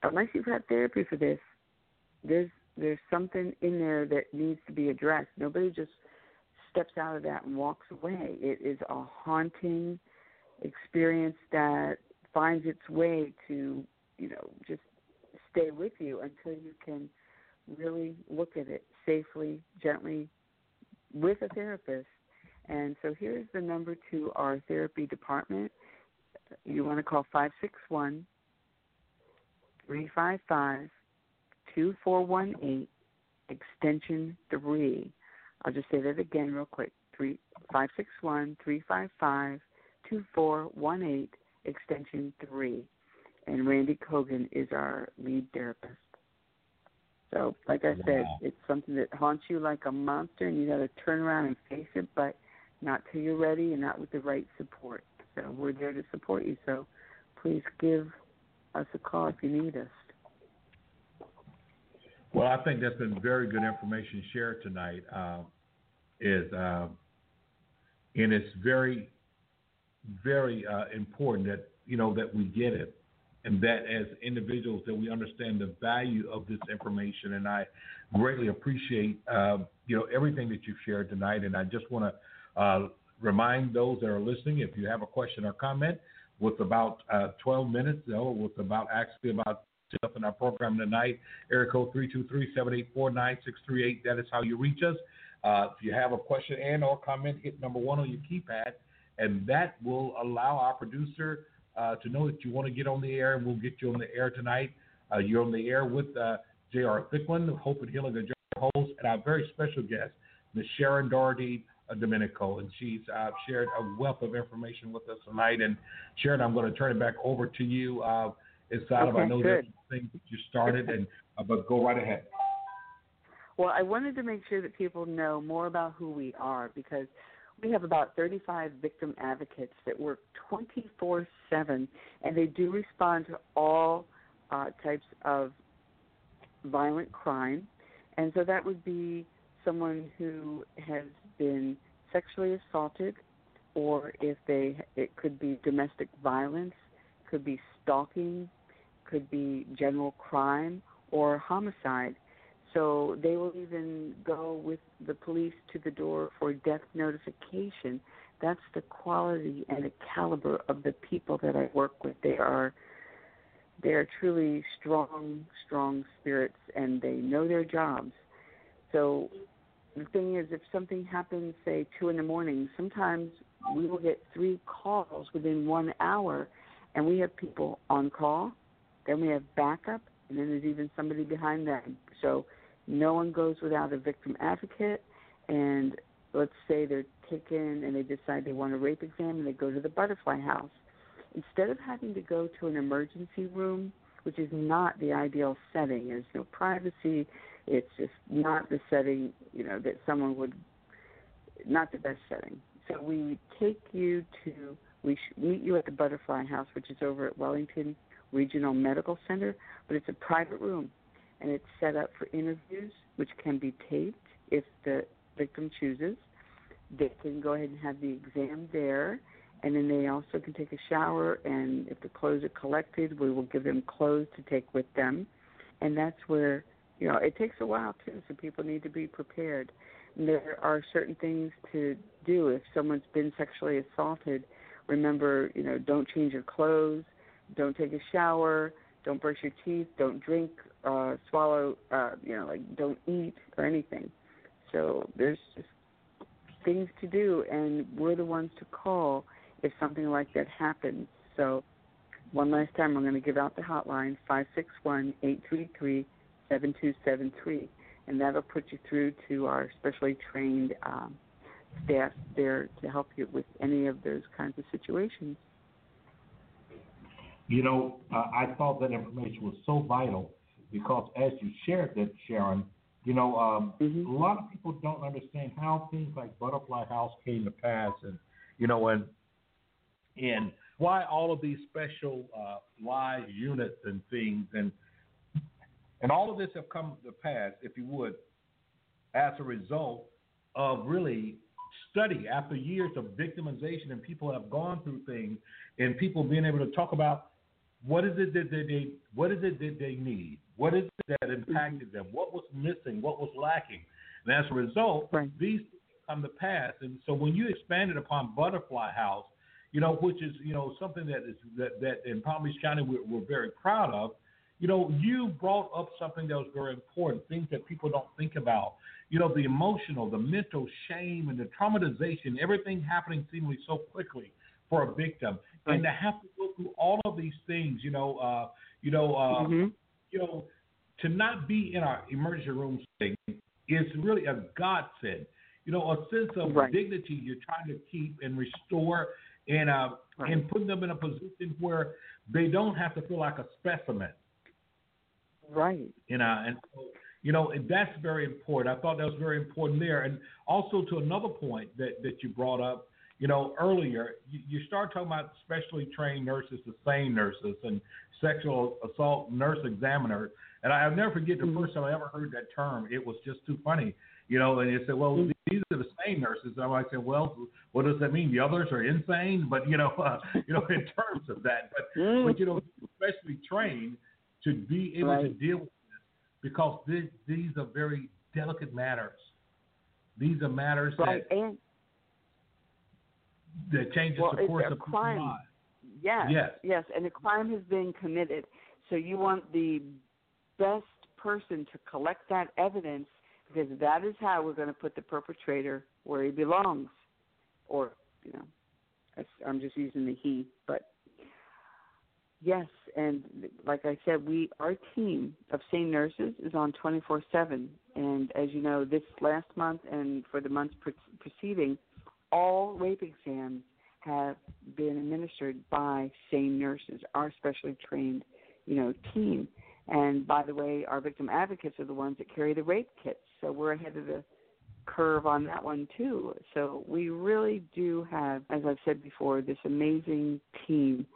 unless you've had therapy for this, there's there's something in there that needs to be addressed. Nobody just steps out of that and walks away. It is a haunting experience that finds its way to, you know, just stay with you until you can really look at it safely, gently, with a therapist and so here's the number to our therapy department. You want to call 561 355 2418, extension 3. I'll just say that again real quick 561 355 2418, extension 3. And Randy Kogan is our lead therapist. So, like I said, it's something that haunts you like a monster, and you got to turn around and face it. But not till you're ready and not with the right support. So we're there to support you. So please give us a call if you need us. Well, I think that's been very good information shared tonight. Uh, is uh, and it's very, very uh, important that you know that we get it, and that as individuals that we understand the value of this information. And I greatly appreciate uh, you know everything that you've shared tonight. And I just want to uh, remind those that are listening if you have a question or comment with about uh, 12 minutes, though, with about actually about stuff in our program tonight, area code 323-784-9638. That is how you reach us. Uh, if you have a question and or comment, hit number one on your keypad, and that will allow our producer uh, to know that you want to get on the air, and we'll get you on the air tonight. Uh, you're on the air with uh, J.R. Thicklin, Hope and Healing, the host, and our very special guest, Ms. Sharon Daugherty Domenico, and she's uh, shared a wealth of information with us tonight. And Sharon, I'm going to turn it back over to you. Uh, inside okay, of I know good. things that you started, and uh, but go right ahead. Well, I wanted to make sure that people know more about who we are because we have about 35 victim advocates that work 24 7, and they do respond to all uh, types of violent crime. And so that would be someone who has been sexually assaulted, or if they it could be domestic violence, could be stalking, could be general crime or homicide. So they will even go with the police to the door for death notification. That's the quality and the caliber of the people that I work with. They are they are truly strong, strong spirits and they know their jobs So the thing is, if something happens, say two in the morning, sometimes we will get three calls within one hour, and we have people on call, then we have backup, and then there's even somebody behind them. So no one goes without a victim advocate, and let's say they're taken and they decide they want a rape exam and they go to the butterfly house. Instead of having to go to an emergency room, which is not the ideal setting, there's no privacy, it's just not the setting, you know, that someone would not the best setting. So we take you to we meet you at the Butterfly House, which is over at Wellington Regional Medical Center, but it's a private room and it's set up for interviews, which can be taped if the victim chooses. They can go ahead and have the exam there, and then they also can take a shower. And if the clothes are collected, we will give them clothes to take with them. And that's where, you know, it takes a while too, so people need to be prepared. And there are certain things to do if someone's been sexually assaulted. Remember, you know, don't change your clothes, don't take a shower, don't brush your teeth, don't drink, uh, swallow, uh, you know, like don't eat or anything. So there's just things to do, and we're the ones to call if something like that happens. So one last time, I'm going to give out the hotline five six one eight three three seven two seven three, and that'll put you through to our specially trained um, staff there to help you with any of those kinds of situations. You know, uh, I thought that information was so vital because as you shared that, Sharon, you know, um, mm-hmm. a lot of people don't understand how things like Butterfly House came to pass, and you know, and and why all of these special uh, live units and things, and and all of this have come to pass, if you would, as a result of really study after years of victimization, and people have gone through things, and people being able to talk about what is it that they what is it that they need? What is it that impacted them? What was missing? What was lacking? And as a result, right. these come to pass. And so when you expanded upon Butterfly House, you know, which is you know something that is that, that in Palm Beach County we're, we're very proud of. You know, you brought up something that was very important, things that people don't think about. You know, the emotional, the mental shame, and the traumatization, everything happening seemingly so quickly for a victim, right. and to have to go through all of these things, you know, uh, you know, uh, mm-hmm. You know, to not be in our emergency room thing is really a godsend. You know, a sense of right. dignity you're trying to keep and restore, and uh, right. and putting them in a position where they don't have to feel like a specimen. Right. You know, and so, you know that's very important. I thought that was very important there, and also to another point that that you brought up you know, earlier, you, you start talking about specially trained nurses, the SANE nurses, and sexual assault nurse examiner. And I'll never forget the mm-hmm. first time I ever heard that term. It was just too funny, you know. And you said, "Well, mm-hmm. these are the SANE nurses." And I'm like, "Well, what does that mean? The others are insane?" But you know, uh, you know, in terms of that, but mm-hmm. but you know, especially trained to be able right. to deal with this because this, these are very delicate matters. These are matters right. that. And- that changes well, the course of crime. Yes, yes, yes, and a crime has been committed. So you want the best person to collect that evidence because that is how we're going to put the perpetrator where he belongs, or you know, I'm just using the he, but yes, and like I said, we our team of SANE nurses is on 24/7, and as you know, this last month and for the months pre- preceding all rape exams have been administered by SANE nurses, our specially trained, you know, team. And by the way, our victim advocates are the ones that carry the rape kits, so we're ahead of the curve on that one too. So we really do have, as I've said before, this amazing team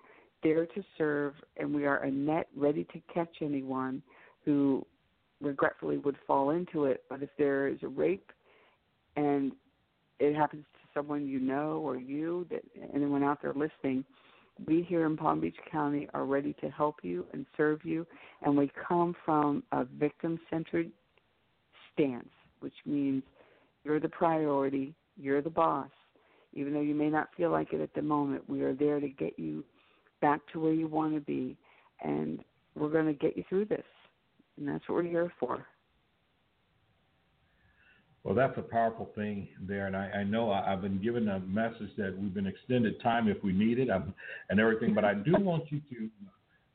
there to serve, and we are a net ready to catch anyone who regretfully would fall into it. But if there is a rape and it happens someone you know or you, that anyone out there listening, we here in Palm Beach County are ready to help you and serve you, and we come from a victim centered stance, which means you're the priority, you're the boss. Even though you may not feel like it at the moment, we are there to get you back to where you want to be, and we're going to get you through this. And that's what we're here for. Well, that's a powerful thing there, and I, I know I, have been given a message that we've been extended time if we need it, um, and everything. But I do want you to,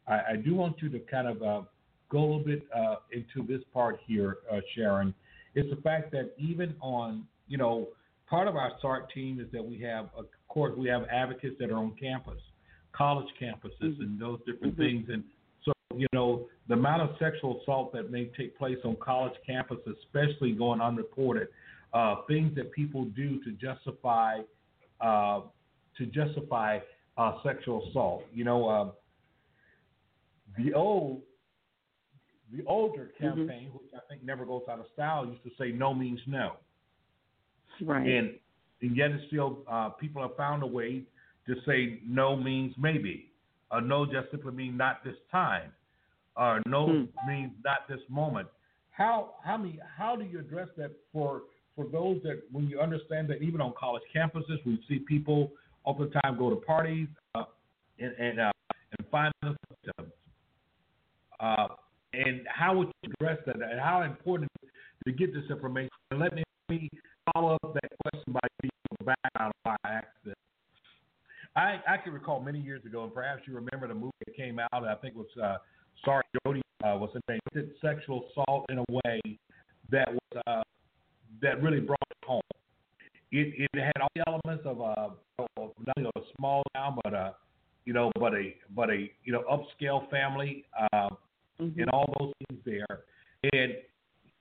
I, I do want you to kind of uh, go a little bit uh, into this part here, uh, Sharon. It's the fact that even on, you know, part of our SART team is that we have, of course, we have advocates that are on campus, college campuses, mm-hmm. and those different mm-hmm. things, and you know, the amount of sexual assault that may take place on college campuses, especially going unreported, uh, things that people do to justify uh, to justify uh, sexual assault. You know, uh, the old the older mm-hmm. campaign, mm-hmm. which I think never goes out of style, used to say "no means no," right? And, and yet, it's still uh, people have found a way to say "no" means maybe. Uh, no just simply means not this time or no hmm. means not this moment. How how many how do you address that for for those that when you understand that even on college campuses we see people all the time go to parties uh, and and, uh, and find themselves. Uh, and how would you address that? And how important to get this information? And let me follow up that question by giving you background I asked. I, I can recall many years ago, and perhaps you remember the movie that came out. I think it was uh, sorry, Jody uh, was name, sexual assault in a way that was uh, that really brought it home. It, it had all the elements of a not only a small town, but a you know, but a but a you know upscale family, uh, mm-hmm. and all those things there. And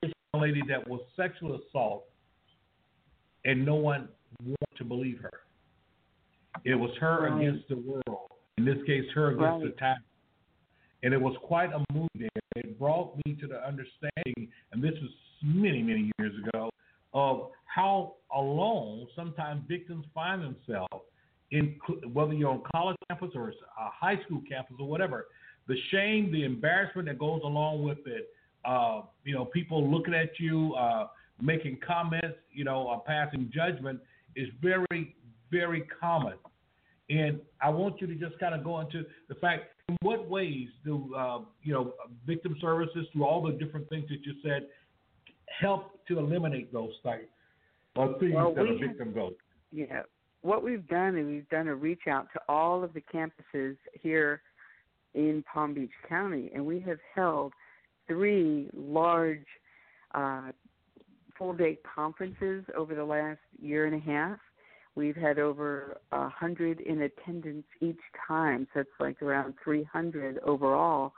this lady that was sexual assault, and no one wanted to believe her. It was her right. against the world. In this case, her against right. the tax and it was quite a movie there. It brought me to the understanding, and this was many, many years ago, of how alone sometimes victims find themselves in whether you're on college campus or a high school campus or whatever. The shame, the embarrassment that goes along with it. Uh, you know, people looking at you, uh, making comments, you know, passing judgment is very, very common. And I want you to just kind of go into the fact in what ways do uh, you know victim services through all the different things that you said help to eliminate those things, uh, things well, that a victim goes? Yeah, what we've done is we've done a reach out to all of the campuses here in Palm Beach County, and we have held three large uh, full day conferences over the last year and a half We've had over a hundred in attendance each time, so it's like around 300 overall.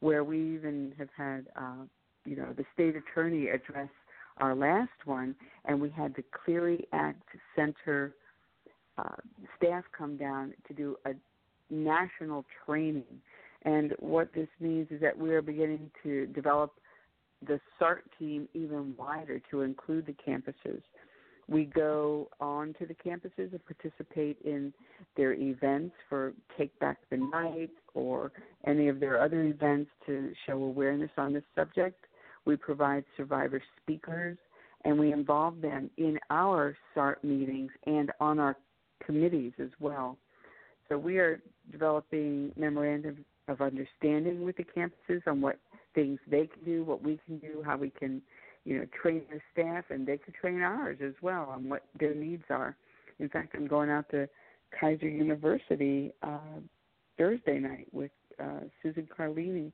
Where we even have had, uh, you know, the state attorney address our last one, and we had the Clery Act Center uh, staff come down to do a national training. And what this means is that we are beginning to develop the SART team even wider to include the campuses. We go on to the campuses and participate in their events for Take Back the Night or any of their other events to show awareness on this subject. We provide survivor speakers and we involve them in our SART meetings and on our committees as well. So we are developing memorandum of understanding with the campuses on what things they can do, what we can do, how we can you know, train their staff and they could train ours as well on what their needs are. In fact, I'm going out to Keiser University uh, Thursday night with uh, Susan Carlini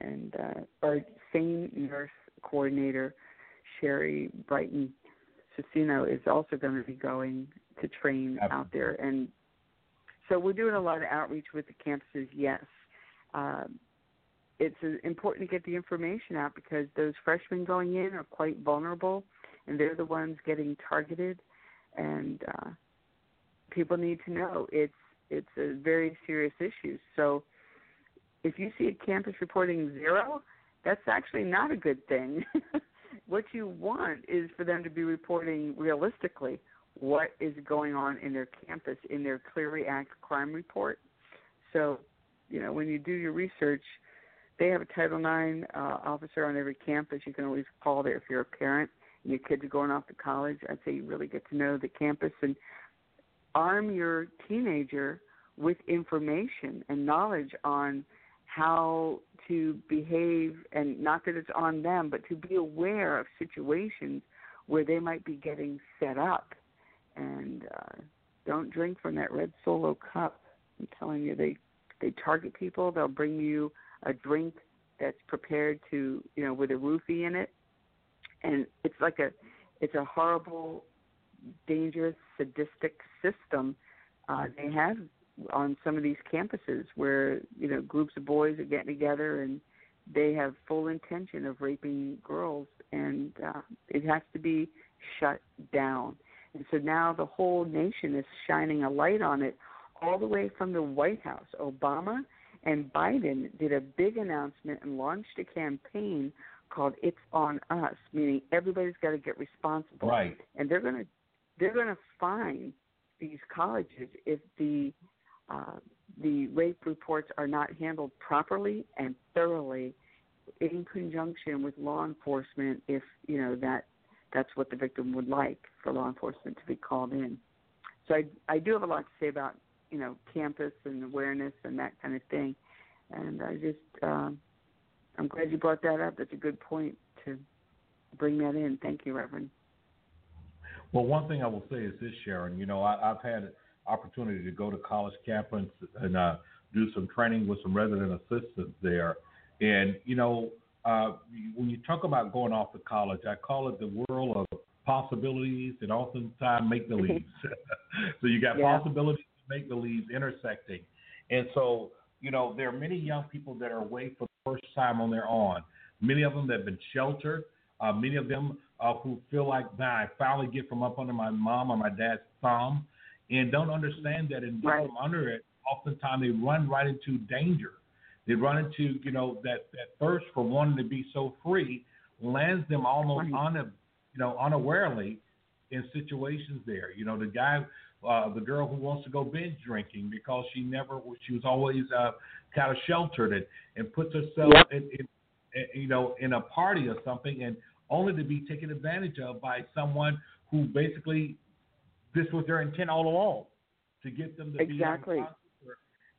and uh, our SANE nurse coordinator Sherry Brighton Cicino is also going to be going to train Absolutely. out there. And so we're doing a lot of outreach with the campuses, yes. Um, it's uh, important to get the information out because those freshmen going in are quite vulnerable, and they're the ones getting targeted, and uh, people need to know it's it's a very serious issue. So, if you see a campus reporting zero, that's actually not a good thing. what you want is for them to be reporting realistically what is going on in their campus in their Clery Act crime report. So, you know, when you do your research they have a Title IX uh, officer on every campus. You can always call there if you're a parent and your kids are going off to college. I'd say you really get to know the campus and arm your teenager with information and knowledge on how to behave and not that it's on them, but to be aware of situations where they might be getting set up. And uh, don't drink from that red solo cup. I'm telling you, they they target people. They'll bring you a drink that's prepared to, you know, with a roofie in it, and it's like a, it's a horrible, dangerous, sadistic system uh, they have on some of these campuses where you know groups of boys are getting together and they have full intention of raping girls, and uh, it has to be shut down. And so now the whole nation is shining a light on it, all the way from the White House. Obama and Biden did a big announcement and launched a campaign called "It's on Us," meaning everybody's got to get responsible. Right. And they're gonna they're gonna fine these colleges if the uh, the rape reports are not handled properly and thoroughly in conjunction with law enforcement if you know that that's what the victim would like for law enforcement to be called in so i i do have a lot to say about you know campus and awareness and that kind of thing and i just um i'm glad you brought that up that's a good point to bring that in thank you reverend well one thing i will say is this sharon you know I, i've had opportunity to go to college campus and uh, do some training with some resident assistants there. And, you know, uh, when you talk about going off to college, I call it the world of possibilities and oftentimes make believes. so you got yeah. possibilities make believes intersecting. And so, you know, there are many young people that are away for the first time on their own. Many of them that have been sheltered. Uh, many of them uh, who feel like, nah, I finally get from up under my mom or my dad's thumb and don't understand that and right. them under it, oftentimes they run right into danger. They run into, you know, that, that thirst for wanting to be so free lands them almost right. on you know, unawarely in situations there. You know, the guy, uh, the girl who wants to go binge drinking because she never, she was always uh, kind of sheltered and, and puts herself yep. in, in, in, you know, in a party or something and only to be taken advantage of by someone who basically this was their intent all along to get them to exactly. be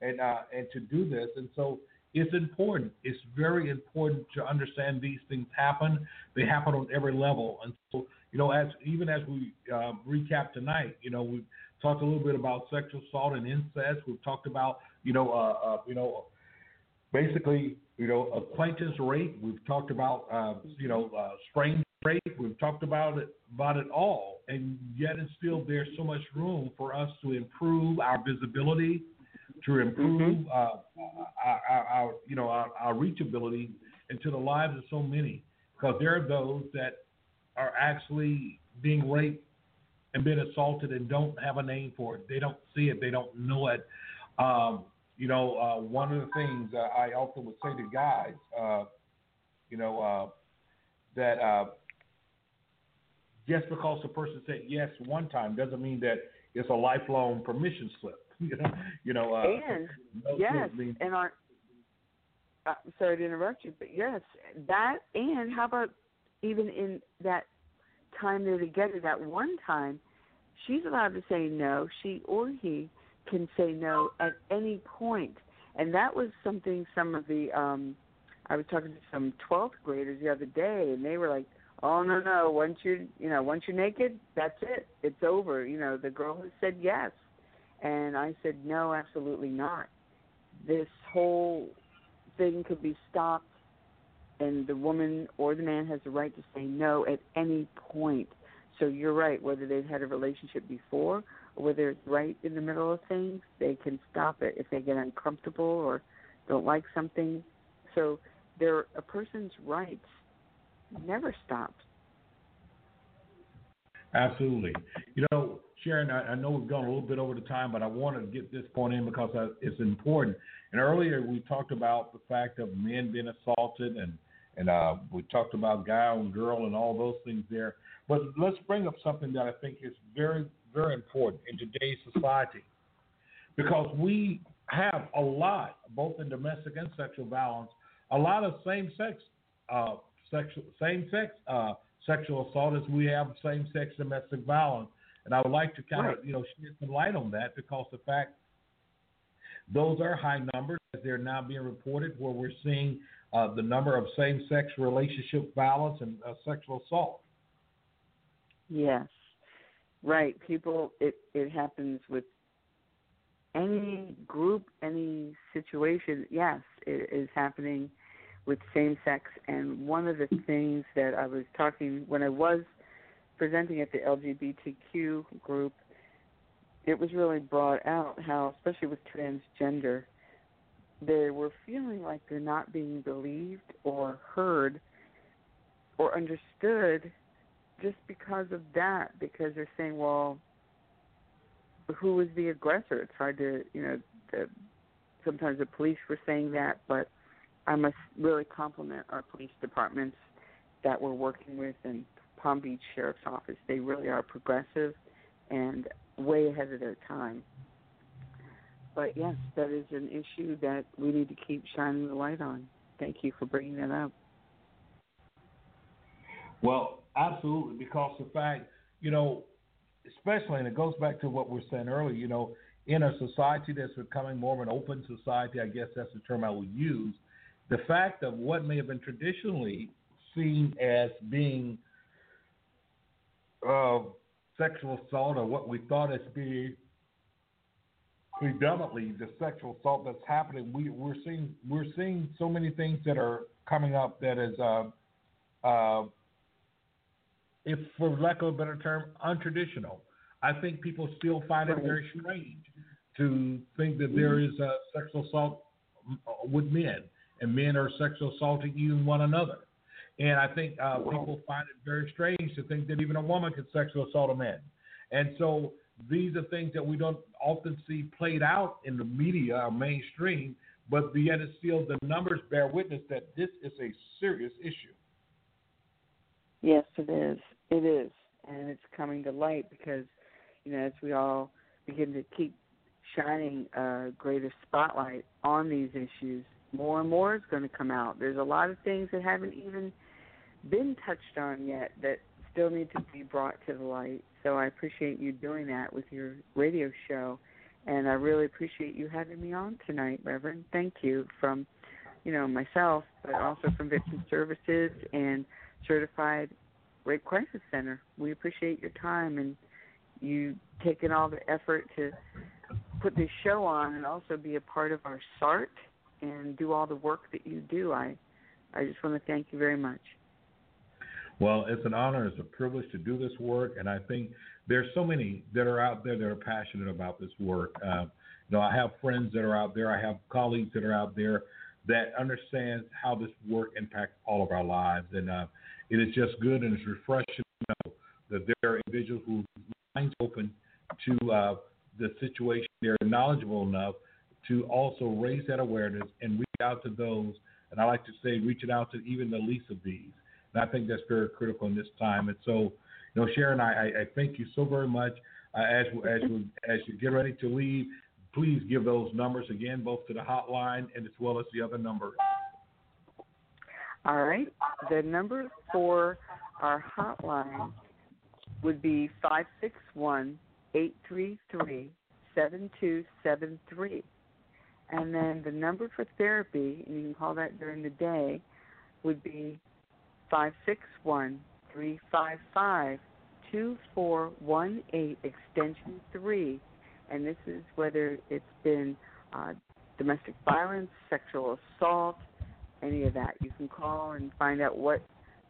and uh, and to do this. And so it's important. It's very important to understand these things happen. They happen on every level. And so you know, as even as we uh, recap tonight, you know, we've talked a little bit about sexual assault and incest. We've talked about you know uh, uh, you know basically you know acquaintance rape. We've talked about uh, you know uh, strange rape. We've talked about it about it all, and yet and still there's so much room for us to improve our visibility, to improve mm-hmm. uh, our, our, our, you know our, our reachability into the lives of so many, because there are those that are actually being raped and been assaulted and don't have a name for it. They don't see it. They don't know it. Um, you know, uh, one of the things uh, I often would say to guys, uh, you know, uh, that uh, just because the person said yes one time doesn't mean that it's a lifelong permission slip. you know, uh, and yes, means- and our. Uh, sorry to interrupt you, but yes, that and how about even in that time they're together, that one time, she's allowed to say no. She or he can say no at any point, and that was something some of the. um I was talking to some 12th graders the other day, and they were like, oh no no once you're you know once you're naked that's it it's over you know the girl has said yes and i said no absolutely not this whole thing could be stopped and the woman or the man has the right to say no at any point so you're right whether they've had a relationship before or whether it's right in the middle of things they can stop it if they get uncomfortable or don't like something so they're a person's rights never stops. Absolutely. You know, Sharon, I, I, know we've gone a little bit over the time, but I want to get this point in because I, it's important. And earlier we talked about the fact of men being assaulted, and and uh, we talked about guy and girl and all those things there. But let's bring up something that I think is very very important in today's society, because we have a lot, both in domestic and sexual violence, a lot of same sex uh, sexual same sex uh, sexual assault as we have same sex domestic violence. And I would like to kind right. of you know shed some light on that because the fact those are high numbers as they're now being reported where we're seeing uh, the number of same sex relationship violence and uh, sexual assault. Yes. Right. People it it happens with any group, any situation. Yes, it is happening with same sex and one of the things that I was talking when I was presenting at the LGBTQ group, it was really brought out how especially with transgender they were feeling like they're not being believed or heard or understood just because of that because they're saying well who was the aggressor? It's hard to you know the, sometimes the police were saying that but i must really compliment our police departments that we're working with and palm beach sheriff's office. They really are progressive and way ahead of their time but yes, that is an issue that we need to keep shining the light on. Thank you for bringing that up. Well, absolutely, because the fact, you know, especially, and it goes back to what we are saying earlier, you know, in a society that's becoming more of an open society, I guess that's the term I would use, the fact of what may have been traditionally seen as being uh, sexual assault or what we thought as being predominantly the sexual assault that's happening. We, we're seeing we're seeing so many things that are coming up that is, uh, uh, if for lack of a better term, untraditional. I think people still find it very strange to think that there is a sexual assault with men, and men are sexual assaulting even one another. And I think uh, people find it very strange to think that even a woman could sexual assault a man. And so these are things that we don't often see played out in the media or mainstream, but yet it's still the numbers bear witness that this is a serious issue. Yes, it is. It is, and it's coming to light because you know as we all begin to keep shining a greater spotlight on these issues, more and more is going to come out. There's a lot of things that haven't even been touched on yet that still need to be brought to the light. So I appreciate you doing that with your radio show, and I really appreciate you having me on tonight, Reverend. Thank you from, you know, myself, but also from Victim Services and Certified Rape Crisis Center. We appreciate your time and you taking all the effort to put this show on and also be a part of our SART and do all the work that you do. I I just want to thank you very much. Well, it's an honor, it's a privilege to do this work, and I think there's so many that are out there that are passionate about this work. Uh, you know, I have friends that are out there, I have colleagues that are out there that understand how this work impacts all of our lives, and uh, it is just good and it's refreshing to know that there are individuals whose minds open to uh, the situation. They're knowledgeable enough to also raise that awareness and reach out to those, and I like to say, reaching out to even the least of these. And I think that's very critical in this time. And so, you know, Sharon, I, I thank you so very much. Uh, as as we, as you get ready to leave, please give those numbers again, both to the hotline and as well as the other number. All right. The number for our hotline would be five six one eight three three seven two seven three, and then the number for therapy, and you can call that during the day, would be Five six one three five five two four one eight extension 3. And this is whether it's been uh, domestic violence, sexual assault, any of that. You can call and find out what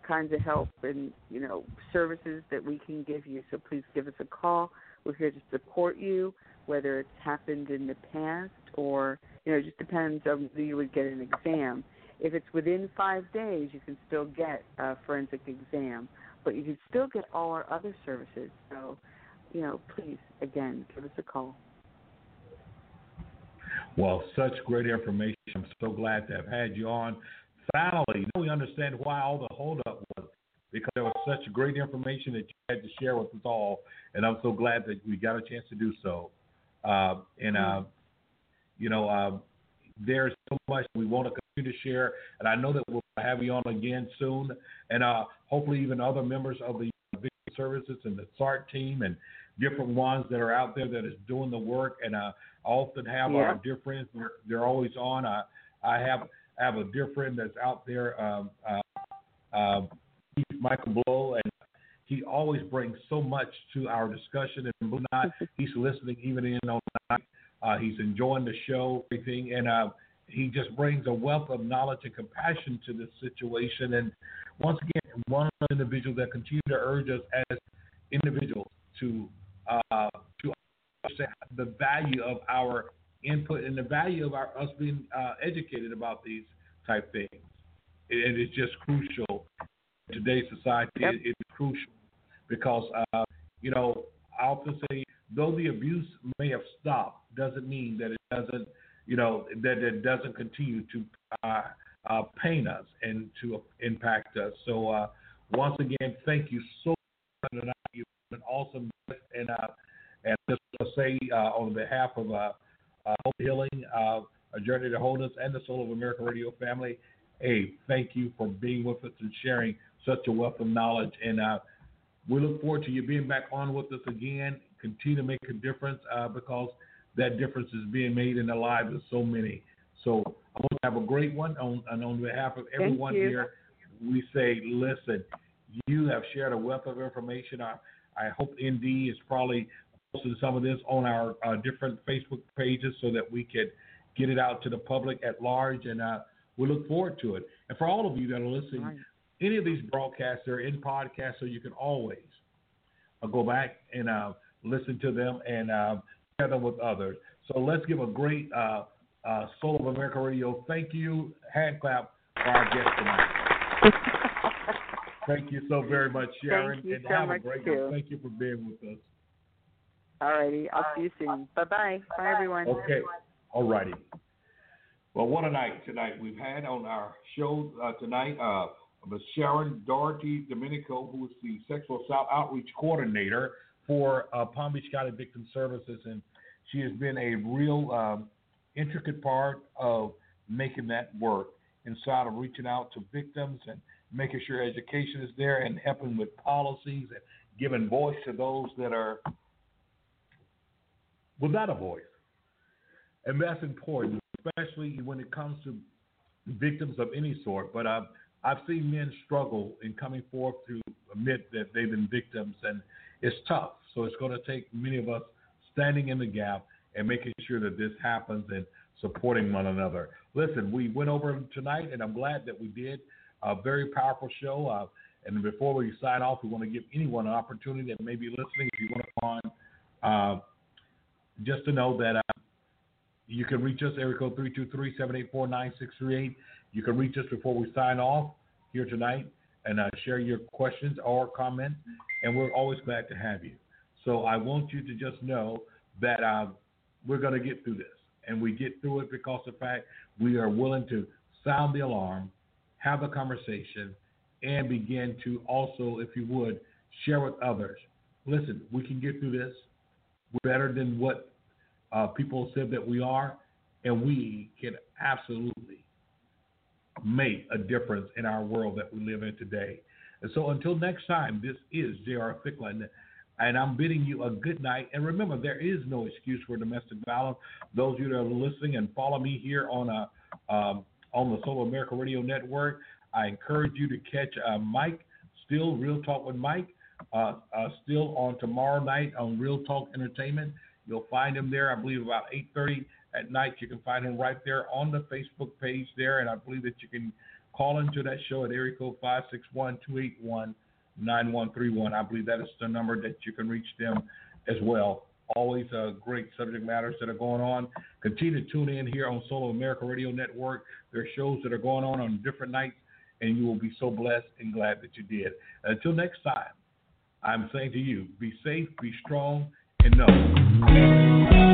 kinds of help and you know services that we can give you. So please give us a call. We're here to support you, whether it's happened in the past or you know it just depends on whether you would get an exam. If it's within five days, you can still get a forensic exam, but you can still get all our other services. So, you know, please, again, give us a call. Well, such great information. I'm so glad to have had you on. Finally, we understand why all the holdup was because there was such great information that you had to share with us all, and I'm so glad that we got a chance to do so. Uh, and uh, you know, uh, there's so much we want to continue to share, and I know that we'll have you on again soon, and uh, hopefully even other members of the victim services and the SART team and different ones that are out there that is doing the work. And uh, I often have yeah. our dear friends; they're, they're always on. I I have I have a dear friend that's out there, um, uh, uh, Michael Blow, and he always brings so much to our discussion and Knot. He's listening even in on night. Uh, he's enjoying the show, everything, and uh, he just brings a wealth of knowledge and compassion to this situation. And once again, one of the individuals that continue to urge us as individuals to uh, to understand the value of our input and the value of our us being uh, educated about these type things. It, it is just crucial in today's society. Yep. It, it's crucial because uh, you know I often say though the abuse may have stopped, doesn't mean that it doesn't you know that it doesn't continue to uh, uh, pain us and to impact us. So uh, once again, thank you so much. You've been awesome, and uh, and just to say uh, on behalf of uh, uh, Hope Healing, uh, A Journey to Wholeness, and the Soul of America Radio family, hey, thank you for being with us and sharing such a wealth of knowledge. And we look forward to you being back on with us again. Continue to make a difference because that difference is being made in the lives of so many. So I want to have a great one on, and on behalf of everyone here. We say, listen, you have shared a wealth of information. I, I hope ND is probably posting some of this on our uh, different Facebook pages so that we could get it out to the public at large. And uh, we look forward to it. And for all of you that are listening, any of these broadcasts are in podcast, so you can always uh, go back and uh, listen to them and share them with others. So let's give a great uh, uh, Soul of America Radio thank you hand clap for our guest tonight. thank you so very much, Sharon, Thank you and so have much, a great too. Thank you for being with us. All righty. I'll see you soon. Bye bye. Bye everyone. Okay. All righty. Well, what a night tonight we've had on our show uh, tonight. Uh, Ms. Sharon Daugherty Domenico, who is the Sexual Assault Outreach Coordinator for uh, Palm Beach County Victim Services, and she has been a real um, intricate part of making that work inside of reaching out to victims and making sure education is there and helping with policies and giving voice to those that are without a voice. And that's important, especially when it comes to victims of any sort. But I've, I've seen men struggle in coming forth to admit that they've been victims, and it's tough. So it's going to take many of us standing in the gap and making sure that this happens and supporting one another. Listen, we went over tonight, and I'm glad that we did. A very powerful show. Uh, and before we sign off, we want to give anyone an opportunity that may be listening. If you want to on, uh, just to know that uh, you can reach us, area code 323-784-9638. You can reach us before we sign off here tonight and uh, share your questions or comments. and we're always glad to have you. So I want you to just know that uh, we're going to get through this, and we get through it because of the fact we are willing to sound the alarm, have a conversation, and begin to also, if you would, share with others. Listen, we can get through this. We're better than what uh, people said that we are, and we can absolutely make a difference in our world that we live in today. And so until next time, this is J.R. Thicklin, and I'm bidding you a good night. And remember, there is no excuse for domestic violence. Those of you that are listening and follow me here on a um, on the Soul America Radio Network, I encourage you to catch uh, Mike Still Real Talk with Mike. Uh, uh, still on tomorrow night on Real Talk Entertainment. You'll find him there, I believe, about 8:30 at night. You can find him right there on the Facebook page there, and I believe that you can call into that show at area code 561-281-9131. I believe that is the number that you can reach them as well. Always uh, great subject matters that are going on. Continue to tune in here on Solo America Radio Network. There are shows that are going on on different nights, and you will be so blessed and glad that you did. Until next time, I'm saying to you, be safe, be strong, and know.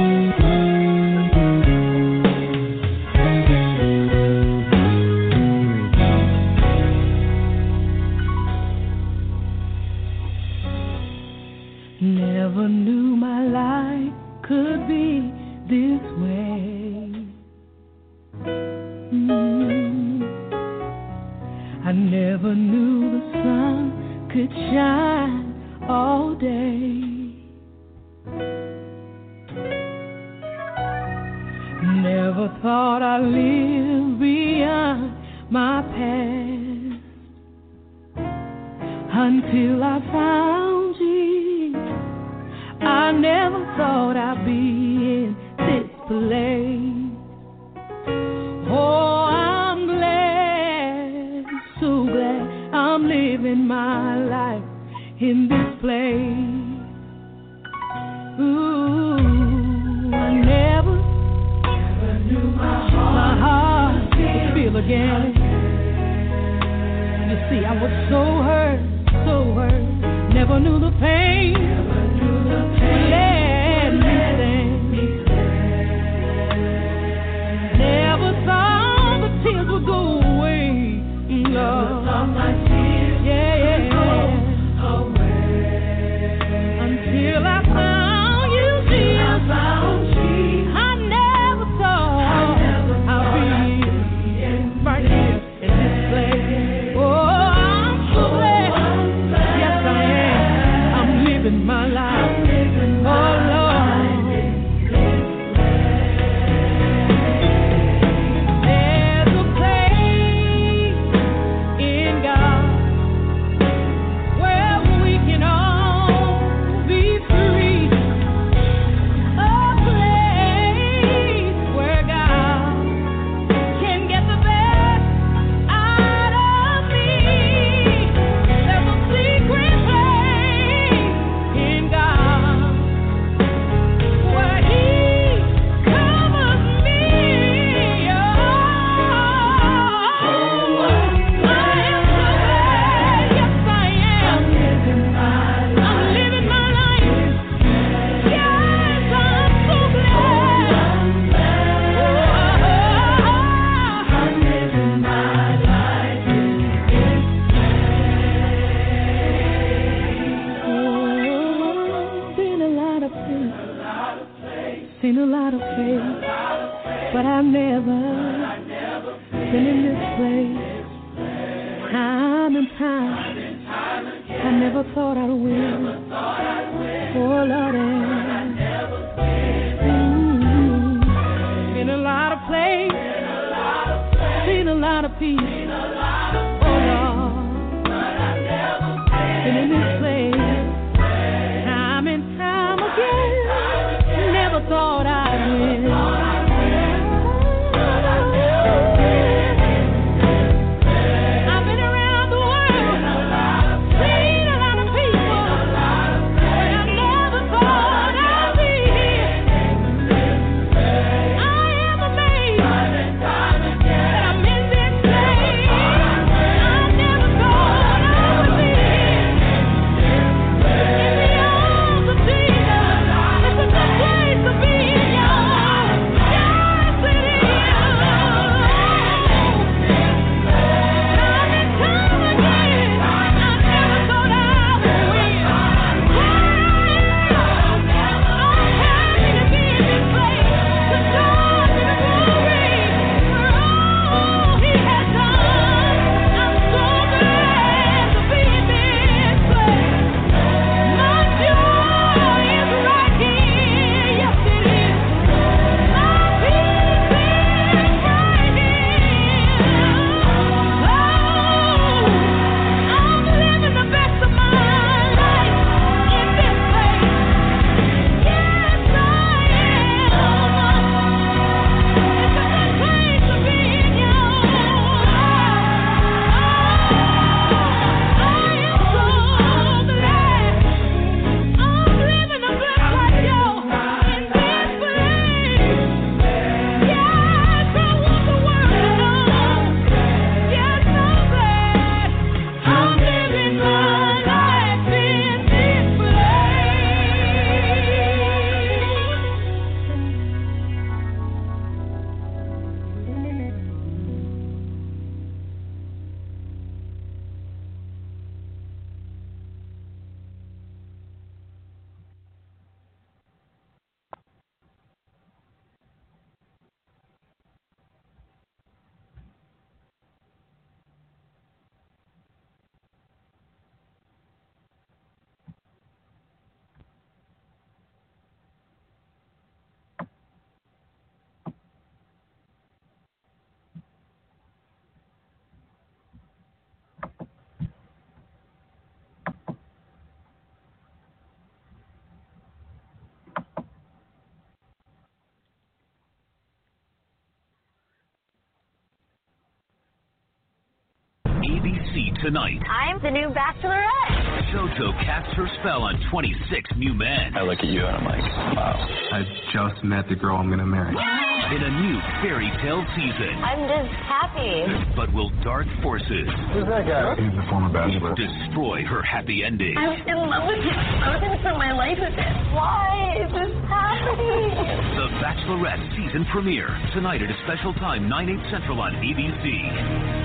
Tonight, I'm the new bachelorette. JoJo casts her spell on 26 new men. I look at you and I'm like, wow. I just met the girl I'm gonna marry. In a new fairy tale season. I'm just happy. But will dark forces Who's that guy? He's the former bachelor. destroy her happy ending? I was in love with him. I was gonna spend my life with him. Why is this happening? The Bachelorette season premiere tonight at a special time, 9 8 Central on ABC.